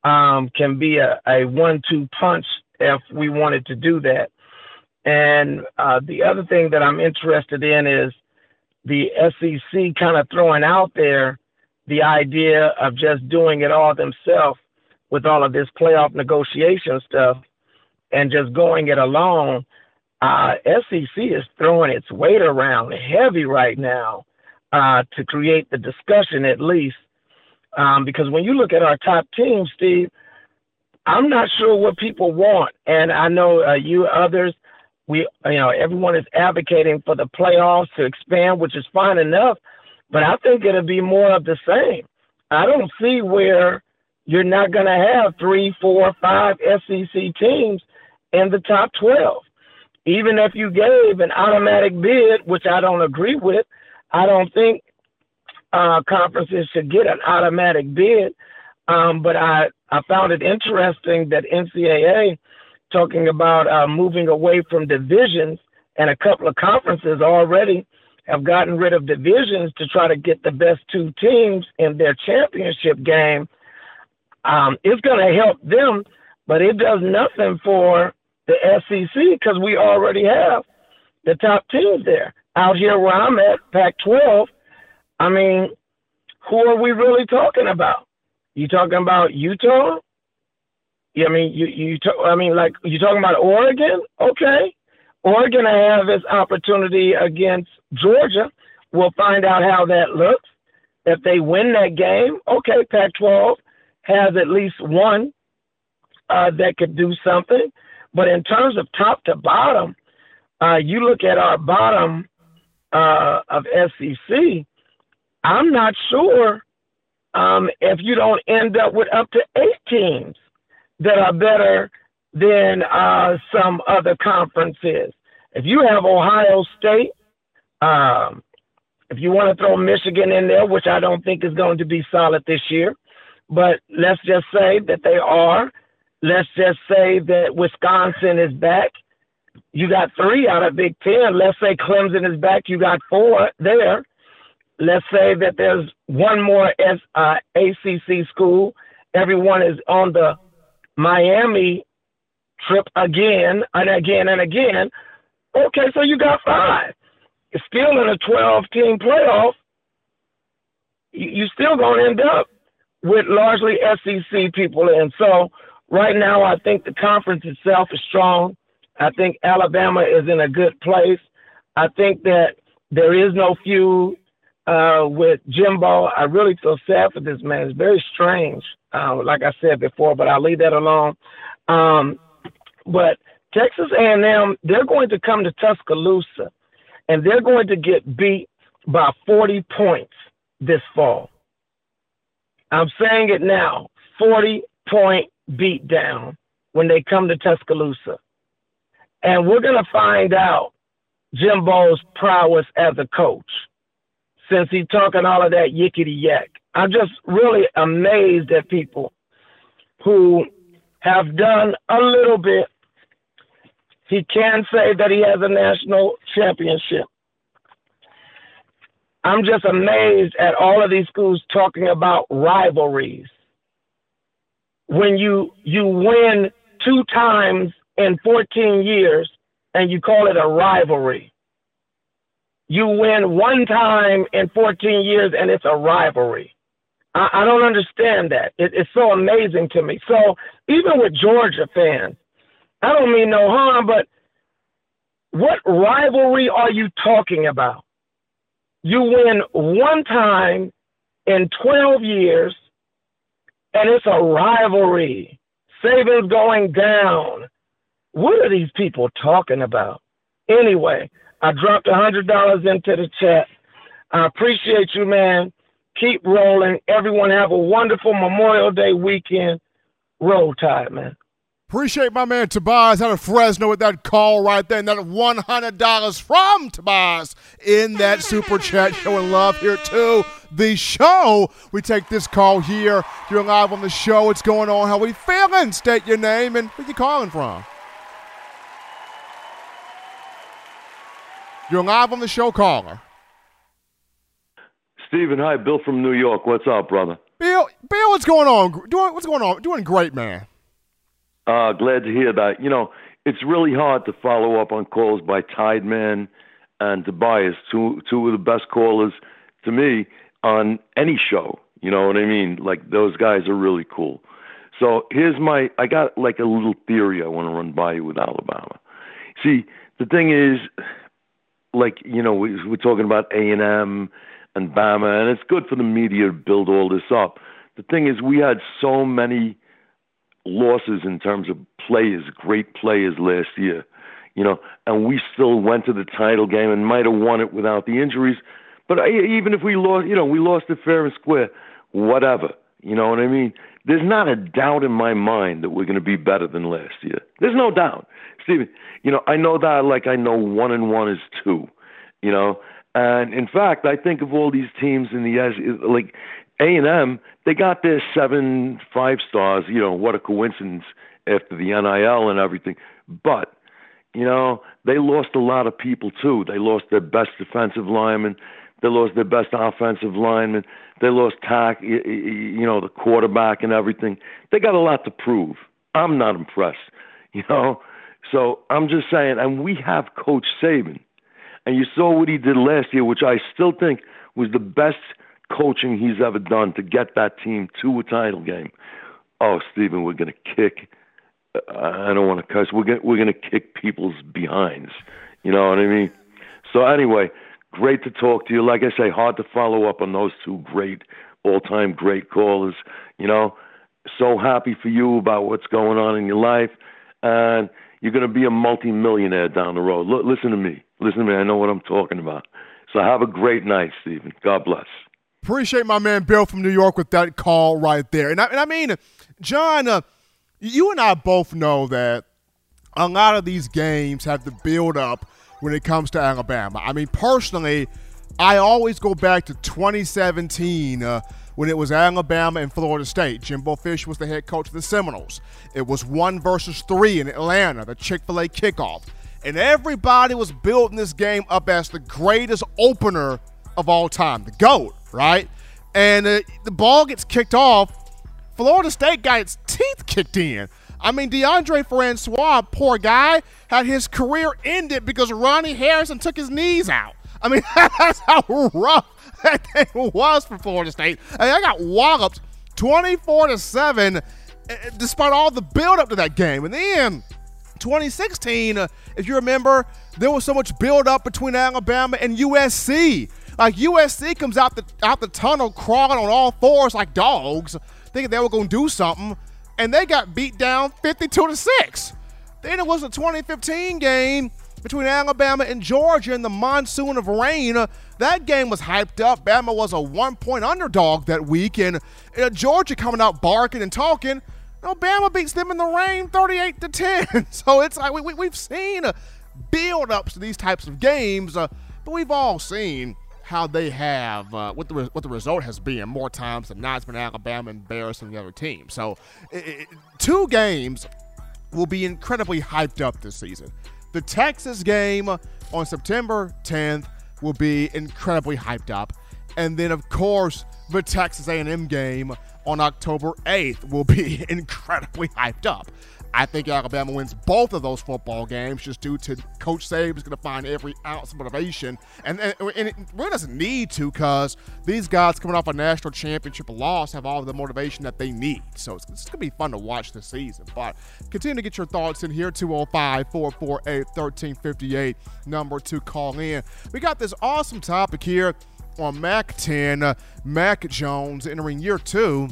um, can be a, a one two punch if we wanted to do that. And uh, the other thing that I'm interested in is the SEC kind of throwing out there the idea of just doing it all themselves with all of this playoff negotiation stuff and just going it alone. Uh, SEC is throwing its weight around heavy right now uh, to create the discussion at least. Um, because when you look at our top teams, Steve, I'm not sure what people want. And I know uh, you others we you know everyone is advocating for the playoffs to expand, which is fine enough, but I think it'll be more of the same. I don't see where you're not going to have three, four, five SEC teams in the top 12. Even if you gave an automatic bid, which I don't agree with, I don't think uh, conferences should get an automatic bid. Um, but I, I found it interesting that NCAA talking about uh, moving away from divisions, and a couple of conferences already have gotten rid of divisions to try to get the best two teams in their championship game. Um, it's going to help them, but it does nothing for the SEC because we already have the top teams there. Out here where I'm at, Pac 12, I mean, who are we really talking about? You talking about Utah? I mean, you you I mean, like you talking about Oregon? Okay, Oregon have its opportunity against Georgia. We'll find out how that looks. If they win that game, okay, Pac-12 has at least one uh, that could do something. But in terms of top to bottom, uh, you look at our bottom uh, of SEC, I'm not sure um, if you don't end up with up to eight teams that are better than uh, some other conferences. If you have Ohio State, um, if you want to throw Michigan in there, which I don't think is going to be solid this year, but let's just say that they are. Let's just say that Wisconsin is back. You got three out of Big Ten. Let's say Clemson is back. You got four there. Let's say that there's one more S, uh, ACC school. Everyone is on the Miami trip again and again and again. Okay, so you got five. Still in a 12 team playoff, you still going to end up with largely SEC people in. So right now, I think the conference itself is strong. I think Alabama is in a good place. I think that there is no feud uh, with Jimbo. I really feel sad for this man. It's very strange, uh, like I said before, but I'll leave that alone. Um, but Texas A&M, they're going to come to Tuscaloosa, and they're going to get beat by 40 points this fall. I'm saying it now 40 point beat down when they come to Tuscaloosa. And we're going to find out Jimbo's prowess as a coach since he's talking all of that yickety yak. I'm just really amazed at people who have done a little bit. He can say that he has a national championship. I'm just amazed at all of these schools talking about rivalries. When you you win two times in 14 years and you call it a rivalry. You win one time in 14 years and it's a rivalry. I, I don't understand that. It, it's so amazing to me. So even with Georgia fans, I don't mean no harm, but what rivalry are you talking about? You win one time in 12 years, and it's a rivalry. Savings going down. What are these people talking about? Anyway, I dropped a $100 into the chat. I appreciate you, man. Keep rolling. Everyone have a wonderful Memorial Day weekend. Roll Tide, man. Appreciate my man Tobias out of Fresno with that call right there and that $100 from Tobias in that super chat showing love here to the show. We take this call here. You're live on the show. What's going on? How we feeling? State your name and where you calling from. You're live on the show, caller. Steven, hi. Bill from New York. What's up, brother? Bill, Bill, what's going on? Doing what's going on? Doing great, man. Uh, glad to hear that. You know, it's really hard to follow up on calls by Tideman and Tobias, two two of the best callers to me on any show. You know what I mean? Like those guys are really cool. So here's my I got like a little theory I want to run by you with Alabama. See, the thing is, like you know, we, we're talking about A and M and Bama, and it's good for the media to build all this up. The thing is, we had so many losses in terms of players, great players last year, you know, and we still went to the title game and might have won it without the injuries. But I, even if we lost, you know, we lost it fair and square, whatever. You know what I mean? There's not a doubt in my mind that we're going to be better than last year. There's no doubt, Steven. You know, I know that like I know one and one is two. You know, and in fact, I think of all these teams in the like a and M, they got their seven five stars. You know what a coincidence after the NIL and everything. But you know they lost a lot of people too. They lost their best defensive lineman. They lost their best offensive lineman. They lost tack, you know, the quarterback and everything. They got a lot to prove. I'm not impressed, <laughs> you know. So I'm just saying, and we have Coach Saban, and you saw what he did last year, which I still think was the best coaching he's ever done to get that team to a title game. Oh, Stephen, we're going to kick. I don't want to cuss. We're going we're going to kick people's behinds. You know what I mean? So anyway, great to talk to you. Like I say, hard to follow up on those two great, all-time great callers. You know, so happy for you about what's going on in your life, and you're going to be a multimillionaire down the road. L- listen to me. Listen to me. I know what I'm talking about. So have a great night, Stephen. God bless. Appreciate my man Bill from New York with that call right there. And I, and I mean, John, uh, you and I both know that a lot of these games have to build up when it comes to Alabama. I mean, personally, I always go back to 2017 uh, when it was Alabama and Florida State. Jimbo Fish was the head coach of the Seminoles. It was one versus three in Atlanta, the Chick fil A kickoff. And everybody was building this game up as the greatest opener of all time, the GOAT, right? And uh, the ball gets kicked off. Florida State got its teeth kicked in. I mean, Deondre Francois, poor guy, had his career ended because Ronnie Harrison took his knees out. I mean, <laughs> that's how rough that was for Florida State. I, mean, I got walloped 24 to 7 eh, despite all the build up to that game. And then 2016, uh, if you remember, there was so much build up between Alabama and USC. Like USC comes out the out the tunnel crawling on all fours like dogs, thinking they were going to do something, and they got beat down 52 to 6. Then it was a 2015 game between Alabama and Georgia in the monsoon of rain. That game was hyped up. Bama was a one point underdog that week, and uh, Georgia coming out barking and talking. Alabama beats them in the rain 38 to 10. <laughs> so it's like we, we, we've seen uh, build ups to these types of games, uh, but we've all seen how they have uh, what the what the result has been more times than not. It's been Alabama embarrassing the other team. So it, it, two games will be incredibly hyped up this season. The Texas game on September 10th will be incredibly hyped up, and then of course the Texas A&M game on October 8th will be <laughs> incredibly hyped up. I think Alabama wins both of those football games just due to Coach Saban's going to find every ounce of motivation. And, and, and it really doesn't need to because these guys coming off a national championship loss have all the motivation that they need. So it's, it's going to be fun to watch this season. But continue to get your thoughts in here 205 448 1358, number to call in. We got this awesome topic here on MAC 10. Uh, Mac Jones entering year two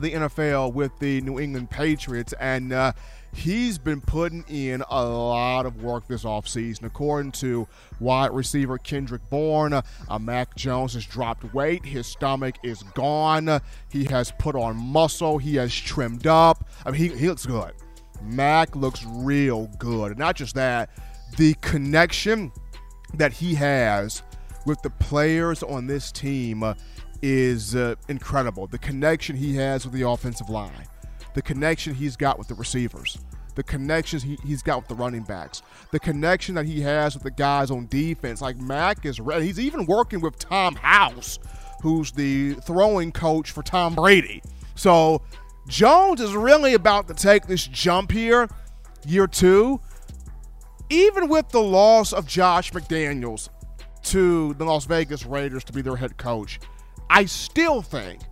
the NFL with the New England Patriots, and uh, he's been putting in a lot of work this offseason. According to wide receiver Kendrick Bourne, uh, Mac Jones has dropped weight. His stomach is gone. He has put on muscle. He has trimmed up. I mean, he, he looks good. Mac looks real good. Not just that, the connection that he has with the players on this team uh, is uh, incredible. The connection he has with the offensive line, the connection he's got with the receivers, the connections he, he's got with the running backs, the connection that he has with the guys on defense. Like Mac is ready. He's even working with Tom House, who's the throwing coach for Tom Brady. So Jones is really about to take this jump here, year two. Even with the loss of Josh McDaniels to the Las Vegas Raiders to be their head coach, I still think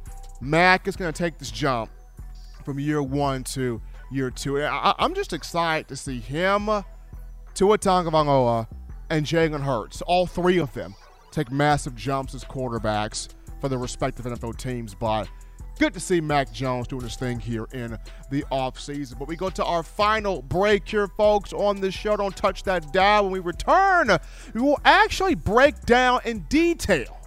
Mac is going to take this jump from year one to year two. I, am just excited to see him, Tua Tagovailoa, and Jalen Hurts, all three of them, take massive jumps as quarterbacks for their respective NFL teams. But good to see Mac Jones doing his thing here in the offseason. But we go to our final break here, folks, on this show. Don't touch that dial. When we return, we will actually break down in detail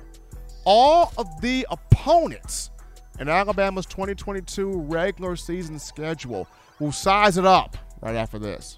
all of the opponents in Alabama's 2022 regular season schedule. We'll size it up right after this.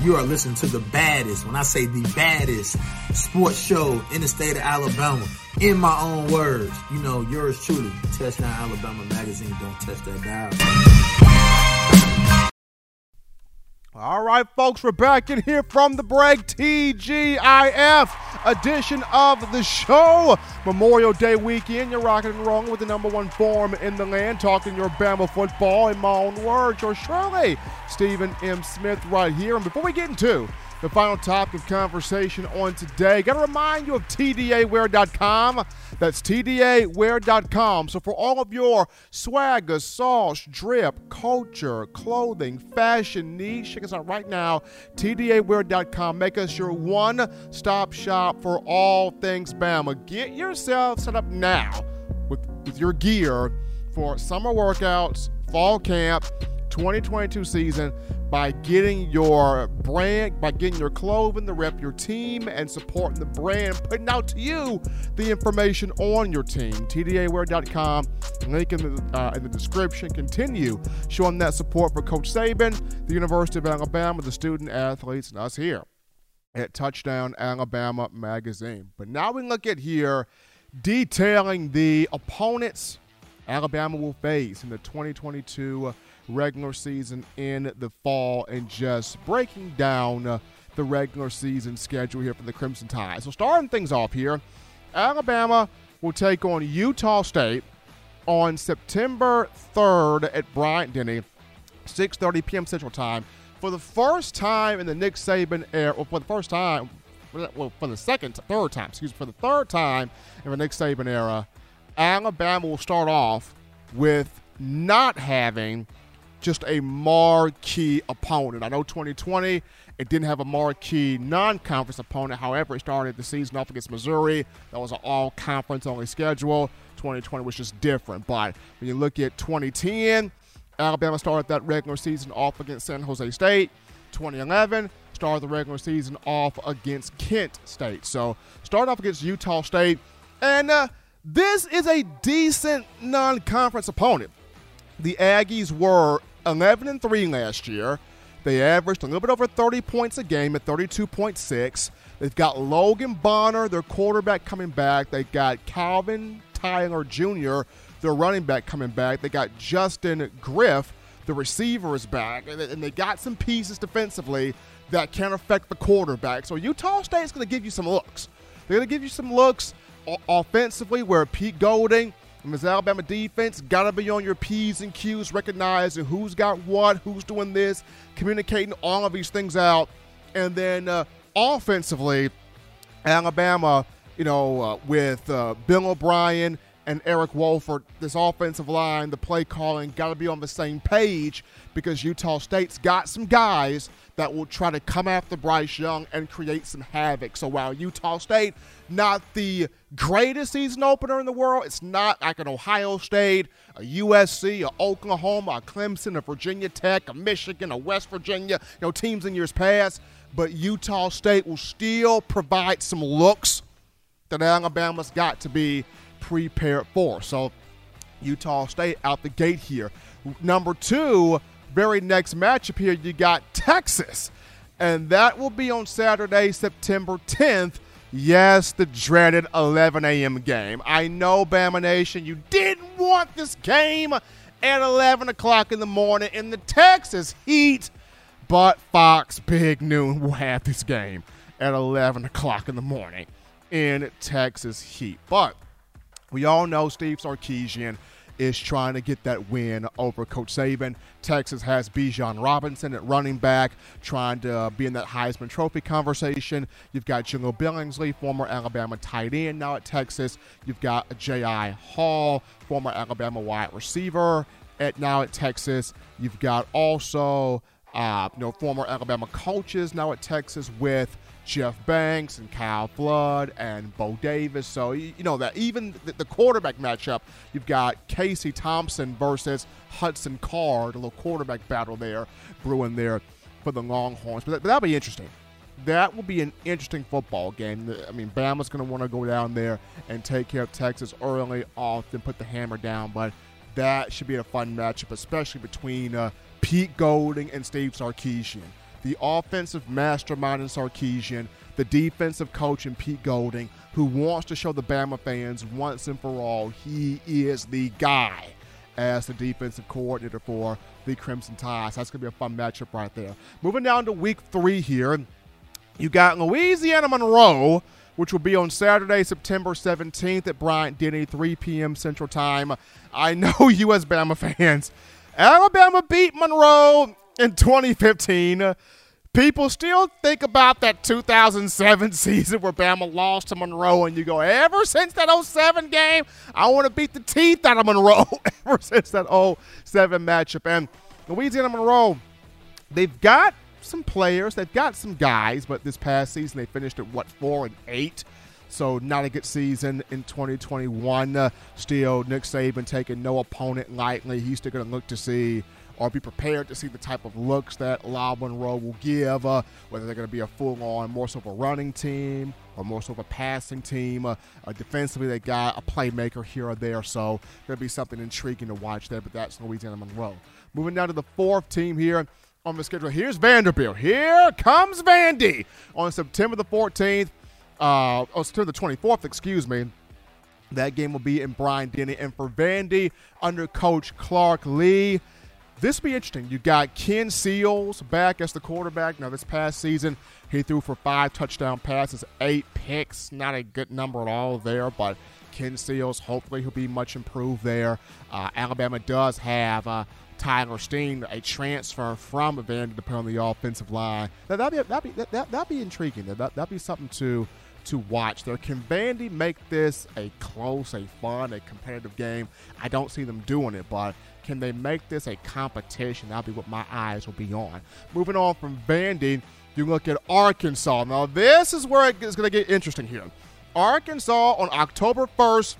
You are listening to the baddest, when I say the baddest sports show in the state of Alabama. In my own words, you know, yours truly, Touchdown Alabama Magazine. Don't touch that dial. All right, folks, we're back in here from the break. TGIF edition of the show. Memorial Day weekend. You're rocking and rolling with the number one form in the land, talking your Bama football in my own words. Or surely, Stephen M. Smith right here. And before we get into the final topic of conversation on today. Got to remind you of TDAwear.com. That's TDAwear.com. So for all of your swagger, sauce, drip, culture, clothing, fashion needs, check us out right now. TDAwear.com. Make us your one-stop shop for all things Bama. Get yourself set up now with, with your gear for summer workouts, fall camp, 2022 season by getting your brand, by getting your clothing to rep your team and supporting the brand, putting out to you the information on your team. TDAwear.com, link in the, uh, in the description. Continue showing that support for Coach Saban, the University of Alabama, the student athletes, and us here at Touchdown Alabama Magazine. But now we look at here detailing the opponents Alabama will face in the 2022 regular season in the fall and just breaking down uh, the regular season schedule here for the Crimson Tide. So starting things off here, Alabama will take on Utah State on September 3rd at Bryant Denny, 6:30 p.m. Central Time. For the first time in the Nick Saban era, well, for the first time, well, for the second, third time, excuse me, for the third time in the Nick Saban era, Alabama will start off with not having just a marquee opponent. I know 2020 it didn't have a marquee non-conference opponent. However, it started the season off against Missouri. That was an all-conference only schedule. 2020 was just different. But when you look at 2010, Alabama started that regular season off against San Jose State. 2011 started the regular season off against Kent State. So start off against Utah State, and uh, this is a decent non-conference opponent. The Aggies were 11 and 3 last year. They averaged a little bit over 30 points a game at 32.6. They've got Logan Bonner, their quarterback, coming back. They got Calvin Tyler Jr., their running back, coming back. They got Justin Griff, the receiver, is back. And they got some pieces defensively that can affect the quarterback. So Utah State's going to give you some looks. They're going to give you some looks offensively where Pete Golding – and this Alabama defense got to be on your P's and Q's, recognizing who's got what, who's doing this, communicating all of these things out. And then uh, offensively, Alabama, you know, uh, with uh, Bill O'Brien and Eric Wolford, this offensive line, the play calling, got to be on the same page because Utah State's got some guys that will try to come after Bryce Young and create some havoc. So while Utah State, not the greatest season opener in the world, it's not like an Ohio State, a USC, a Oklahoma, a Clemson, a Virginia Tech, a Michigan, a West Virginia, you know, teams in years past. But Utah State will still provide some looks that Alabama's got to be prepared for. So Utah State out the gate here. Number two, very next matchup here, you got Texas. And that will be on Saturday, September 10th. Yes, the dreaded 11 a.m. game. I know, Bama Nation, you didn't want this game at 11 o'clock in the morning in the Texas heat, but Fox Big Noon will have this game at 11 o'clock in the morning in Texas heat. But We all know Steve Sarkisian is trying to get that win over Coach Saban. Texas has Bijan Robinson at running back, trying to uh, be in that Heisman Trophy conversation. You've got Jahleel Billingsley, former Alabama tight end, now at Texas. You've got Agiye Hall, former Alabama wide receiver, at now at Texas. You've got also uh, you know former Alabama coaches now at Texas with Jeff Banks and Kyle Flood and Bo Davis. So, you know, that even the, quarterback matchup, you've got Casey Thompson versus Hudson Card, a little quarterback battle there brewing there for the Longhorns. But, that, but that'll be interesting. That will be an interesting football game. I mean, Bama's going to want to go down there and take care of Texas early, often put the hammer down. But that should be a fun matchup, especially between uh, Pete Golding and Steve Sarkisian the offensive mastermind in Sarkisian, the defensive coach in Pete Golding, who wants to show the Bama fans once and for all he is the guy as the defensive coordinator for the Crimson Tides. That's going to be a fun matchup right there. Moving down to week three here, you got Louisiana Monroe, which will be on Saturday, September 17th at Bryant Denny, 3 p.m. Central Time. I know <laughs> you as Bama fans. Alabama beat Monroe in 2015. People still think about that 2007 <laughs> season where Bama lost to Monroe, and you go, ever since that 07 game, I want to beat the teeth out of Monroe. <laughs> ever since that 07 matchup. And Louisiana Monroe, they've got some players, they've got some guys, but this past season they finished at what, 4 and 8? So not a good season in 2021. Uh, still, Nick Saban taking no opponent lightly. He's still going to look to see or be prepared to see the type of looks that La Monroe will give, uh, whether they're going to be a full on, more so of a running team or more so of a passing team. Uh, uh, defensively, they got a playmaker here or there, so to be something intriguing to watch there, but that's Louisiana Monroe. Moving down to the fourth team here on the schedule. Here's Vanderbilt. Here comes Vandy on September the 14th, uh, oh, September the 24th, excuse me. That game will be in Bryant Denny. And for Vandy, under Coach Clark Lea, this will be interesting. You got Ken Seals back as the quarterback. Now, this past season, he threw for five touchdown passes, eight picks. Not a good number at all there, but Ken Seals, hopefully, he'll be much improved there. Uh, Alabama does have uh, Tyler Steen, a transfer from depending on the offensive line. Now, that'd be that'd be that, that'd be intriguing. That that'd be something to to watch there. Can Vandy make this a close, a fun, a competitive game? I don't see them doing it, but can they make this a competition? That'll be what my eyes will be on. Moving on from Vandy, you look at Arkansas. Now, this is where it's going to get interesting here. Arkansas on October 1st,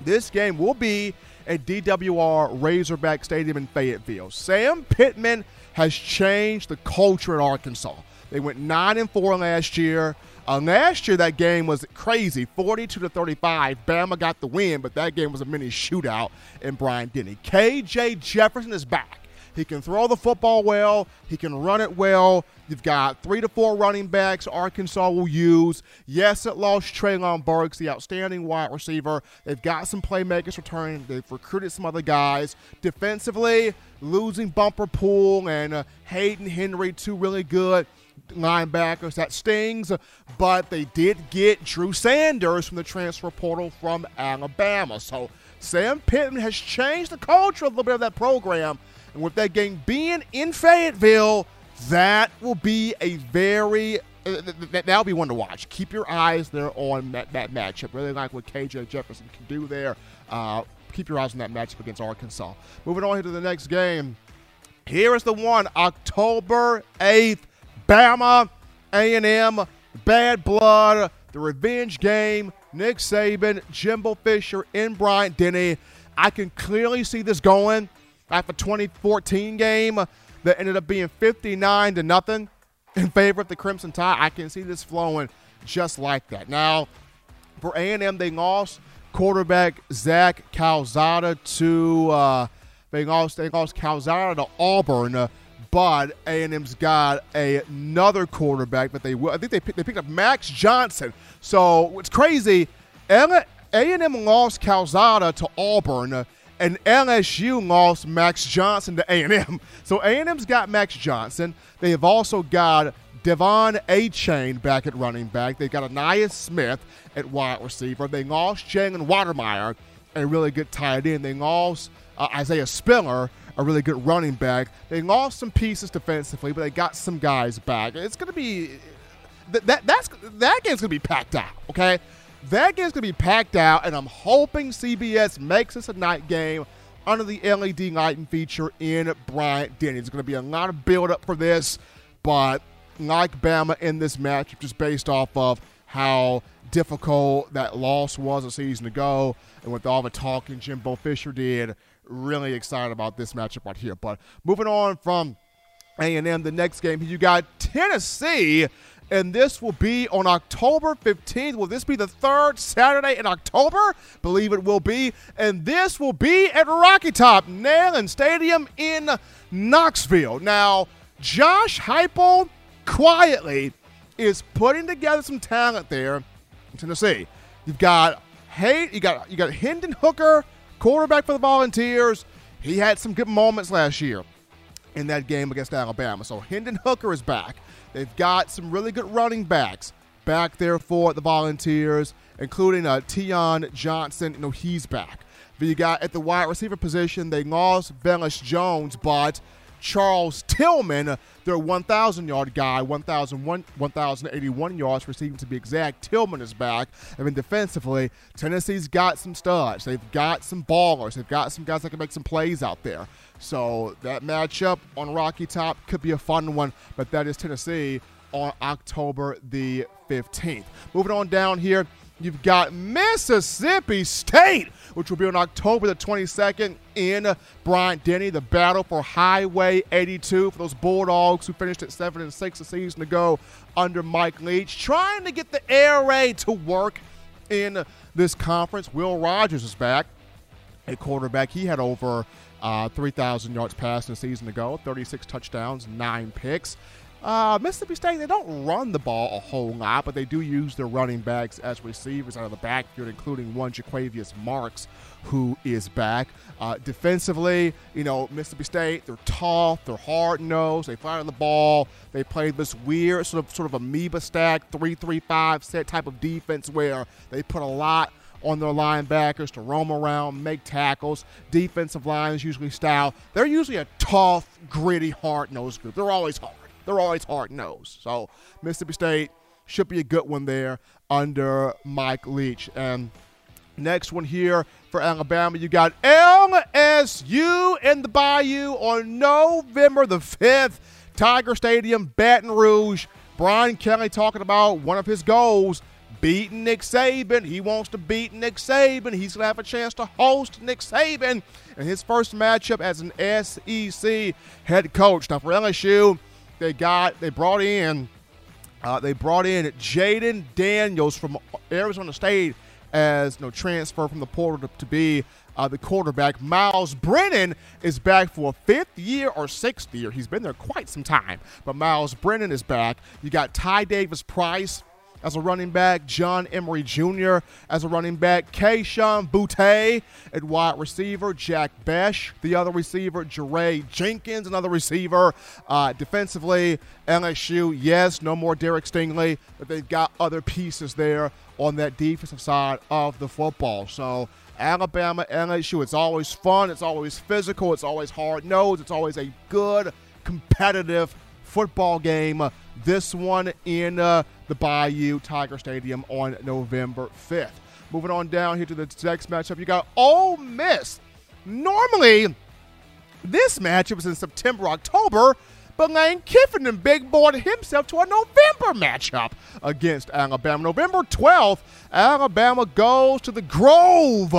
this game will be at DWR Razorback Stadium in Fayetteville. Sam Pittman has changed the culture at Arkansas. They went 9 and 4 last year. Uh, last year, that game was crazy 42 to 35. Bama got the win, but that game was a mini shootout in Bryant Denny. KJ Jefferson is back. He can throw the football well, he can run it well. You've got three to four running backs Arkansas will use. Yes, it lost Treylon Burks, the outstanding wide receiver. They've got some playmakers returning. They've recruited some other guys. Defensively, losing Bumper Pool and uh, Hayden Henry, two really good linebackers. That stings, but they did get Drew Sanders from the transfer portal from Alabama. So Sam Pittman has changed the culture a little bit of that program. And with that game being in Fayetteville, that will be a very uh, that'll be one to watch. Keep your eyes there on that, that matchup. Really like what KJ Jefferson can do there. Uh, keep your eyes on that matchup against Arkansas. Moving on here to the next game. Here is the one, October 8th. Bama, A&M, Bad Blood, the revenge game, Nick Saban, Jimbo Fisher in Bryant Denny. I can clearly see this going after 2014 game that ended up being 59 to nothing in favor of the Crimson Tide. I can see this flowing just like that. Now, for A&M, they lost quarterback Zach Calzada to uh, they lost they lost Calzada to Auburn. Uh, but A&M's got a, another quarterback that they will. I think they they picked up Max Johnson. So it's crazy. A&M lost Calzada to Auburn, and LSU lost Max Johnson to A&M. <laughs> So A&M's got Max Johnson. They have also got Devon Achane back at running back. They've got Ainias Smith at wide receiver. They lost Jalen Wydermyer, a really good tight end. They lost uh, Isaiah Spiller, a really good running back. They lost some pieces defensively, but they got some guys back. It's going to be that, that that's that game's going to be packed out. Okay, that game's going to be packed out, and I'm hoping CBS makes this a night game under the LED lighting feature in Bryant Denny. There's going to be a lot of build up for this, but like Bama in this match, just based off of how difficult that loss was a season ago, and with all the talking Jimbo Fisher did, really excited about this matchup right here. But moving on from A&M, the next game, you got Tennessee and this will be on October 15th. Will this be the third Saturday in October? Believe it will be. And this will be at Rocky Top, Neyland Stadium in Knoxville. Now, Josh Heupel quietly is putting together some talent there in Tennessee. You've got Hey, you got you got Hendon Hooker, quarterback for the Volunteers. He had some good moments last year in that game against Alabama. So Hendon Hooker is back. They've got some really good running backs back there for the Volunteers, including uh, Tion Johnson. You know, he's back. But you got at the wide receiver position, they lost Velus Jones, but Charles Tillman, their 1,000 yard guy, 1,081 yards receiving to be exact. Tillman is back. And then defensively, Tennessee's got some studs. They've got some ballers. They've got some guys that can make some plays out there. So that matchup on Rocky Top could be a fun one, but that is Tennessee on October the 15th. Moving on down here, you've got Mississippi State, which will be on October the 22nd in Bryant Denny. The battle for Highway 82 for those Bulldogs who finished at 7 and 6 a season ago under Mike Leach, trying to get the air raid to work in this conference. Will Rogers is back, a quarterback. He had over uh, 3,000 yards passing a season ago, 36 touchdowns, nine picks. Uh, Mississippi State, they don't run the ball a whole lot, but they do use their running backs as receivers out of the backfield, including one Jo'quavious Marks, who is back. Uh, defensively, you know, Mississippi State, they're tough, they're hard nosed, they fire the ball, they play this weird sort of sort of amoeba stack, three-three-five set type of defense where they put a lot on their linebackers to roam around, make tackles. Defensive line is usually style. They're usually a tough, gritty, hard nosed group. They're always hard. They're always hard nosed. So Mississippi State should be a good one there under Mike Leach. And next one here for Alabama, you got LSU in the Bayou on November the 5th. Tiger Stadium, Baton Rouge. Brian Kelly talking about one of his goals beating Nick Saban. He wants to beat Nick Saban. He's going to have a chance to host Nick Saban in his first matchup as an SEC head coach. Now for LSU, they got they brought in uh, they brought in Jayden Daniels from Arizona State as you know, transfer from the portal to, to be uh, the quarterback. Miles Brennan is back for a fifth year or sixth year. He's been there quite some time, but Miles Brennan is back. You got Ty Davis Price as a running back, John Emery Jr. as a running back, Kayshon Boutte at wide receiver, Jack Bech, the other receiver, Jaray Jenkins, another receiver. Uh, defensively, LSU, yes, no more Derek Stingley, but they've got other pieces there on that defensive side of the football. So Alabama, LSU, it's always fun, it's always physical, it's always hard nosed, it's always a good, competitive football game. This one in uh, the Bayou Tiger Stadium on November 5th. Moving on down here to the next matchup, you got Ole Miss. Normally, this matchup was in September, October, but Lane Kiffin and big boy himself to a November matchup against Alabama. November 12th, Alabama goes to the Grove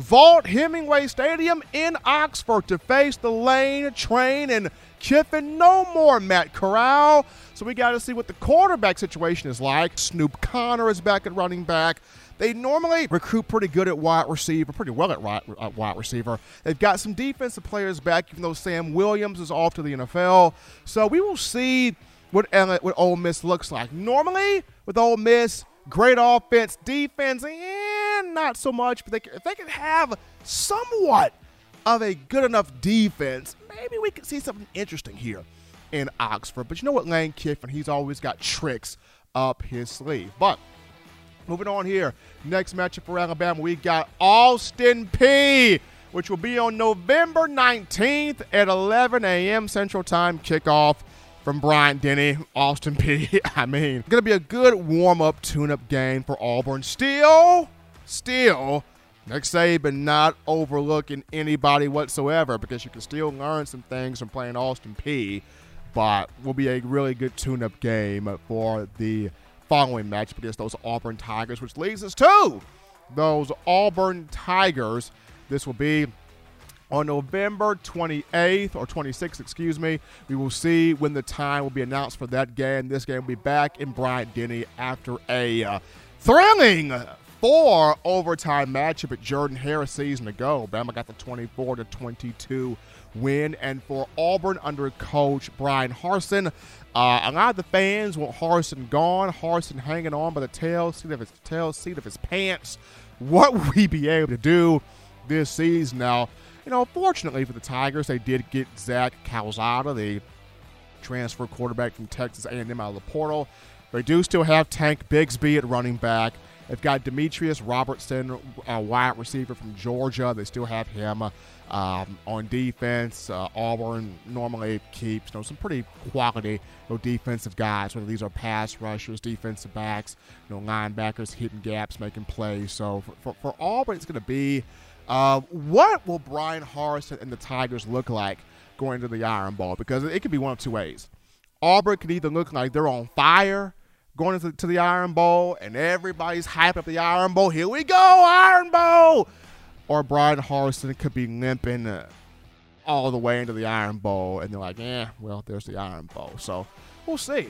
Vaught Hemingway Stadium in Oxford to face the Lane Train and Kiffin. No more Matt Corral. So we got to see what the quarterback situation is like. Snoop Conner is back at running back. They normally recruit pretty good at wide receiver, pretty well at wide receiver. They've got some defensive players back, even though Sam Williams is off to the NFL. So we will see what what Ole Miss looks like. Normally with Ole Miss, great offense, defense, and not so much. But they, if they can have somewhat of a good enough defense, maybe we could see something interesting here in Oxford. But you know what, Lane Kiffin, he's always got tricks up his sleeve. But moving on here, next matchup for Alabama, we got Austin Peay which will be on November 19th at 11 a.m. Central Time kickoff from Bryant Denny, Austin Peay. <laughs> I mean, going to be a good warm up, tune up game for Auburn. Still, still, Nick Saban not overlooking anybody whatsoever because you can still learn some things from playing Austin Peay. But will be a really good tune up game for the following match against those Auburn Tigers, which leads us to those Auburn Tigers this will be on November 28th or 26th, excuse me. We will see when the time will be announced for that game. This game will be back in Bryant Denny after a uh, thrilling four overtime matchup at Jordan Hare season ago. Bama got the 24 to 22 win, and for Auburn under coach Bryan Harsin, Uh, a lot of the fans want Harsin gone. Harsin hanging on by the tail seat of his tail seat of his pants. What <laughs> will be able to do? this season. Now, you know, fortunately for the Tigers, they did get Zach Calzada, the transfer quarterback from Texas A&M out of the portal. They do still have Tank Bigsby at running back. They've got Demetrius Robertson, a wide receiver from Georgia. They still have him um, on defense. Uh, Auburn normally keeps you know some pretty quality you know, defensive guys. Whether these are pass rushers, defensive backs, you know linebackers hitting gaps, making plays. So for, for, for Auburn, it's going to be uh, what will Bryan Harsin and the Tigers look like going to the Iron Bowl? Because it could be one of two ways. Auburn could either look like they're on fire going into to the Iron Bowl and everybody's hyped up the Iron Bowl. Here we go, Iron Bowl! Or Bryan Harsin could be limping uh, all the way into the Iron Bowl and they're like, eh, well, there's the Iron Bowl. So we'll see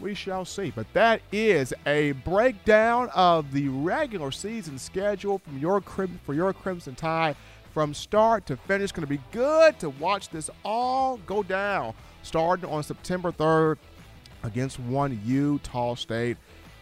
we shall see. But that is a breakdown of the regular season schedule from your crim- for your Crimson Tide from start to finish. Going to be good to watch this all go down. Starting on September 3rd against one Utah State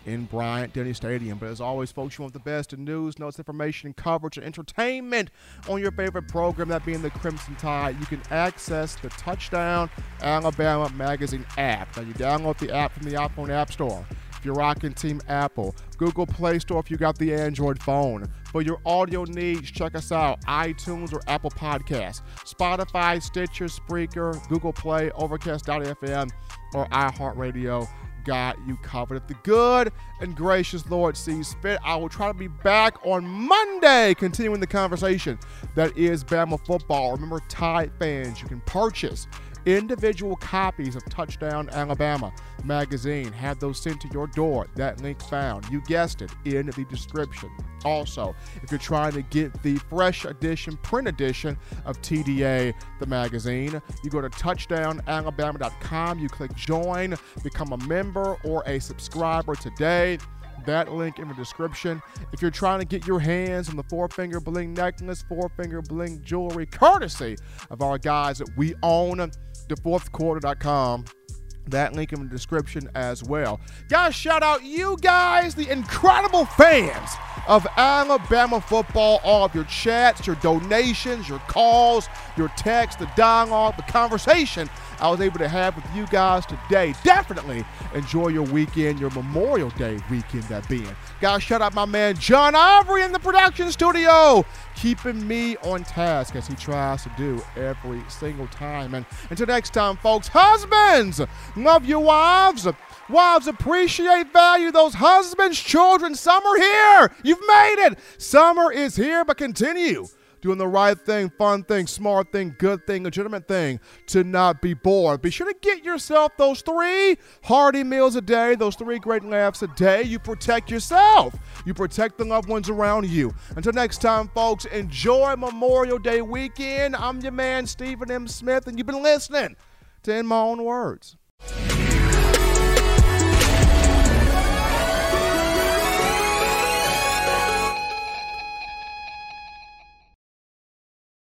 in Bryant Denny Stadium. But as always, folks, you want the best in news, notes, information, coverage, and entertainment on your favorite program, that being the Crimson Tide. You can access the Touchdown Alabama Magazine app. Now, you download the app from the iPhone App Store. If you're rocking Team Apple, Google Play Store if you got the Android phone. For your audio needs, check us out iTunes or Apple Podcasts, Spotify, Stitcher, Spreaker, Google Play, Overcast.fm, or iHeartRadio got you covered. If the good and gracious Lord sees fit, I will try to be back on Monday, continuing the conversation that is Bama football. Remember, Tide fans, you can purchase individual copies of Touchdown Alabama magazine. Have those sent to your door. That link found, you guessed it, in the description. Also, if you're trying to get the fresh edition, print edition of TDA, the magazine, you go to touchdownalabama.com, you click join, become a member or a subscriber today that link in the description. If you're trying to get your hands on the four finger bling necklace, four finger bling jewelry, courtesy of our guys that we own, thefourthquarter.com. That link in the description as well. Guys, shout out you guys, the incredible fans of Alabama football. All of your chats, your donations, your calls, your texts, the dialogue, the conversation I was able to have with you guys today. Definitely enjoy your weekend, your Memorial Day weekend, that being. Guys, shout out my man John Ivory in the production studio, keeping me on task as he tries to do every single time. And until next time, folks, husbands, love your wives. Wives appreciate, value those husbands, children. Summer here. You've made it. Summer is here, but continue doing the right thing, fun thing, smart thing, good thing, legitimate thing to not be bored. Be sure to get yourself those three hearty meals a day, those three great laughs a day. You protect yourself, you protect the loved ones around you. Until next time, folks, enjoy Memorial Day weekend. I'm your man, Stephen M. Smith, and you've been listening to In My Own Words.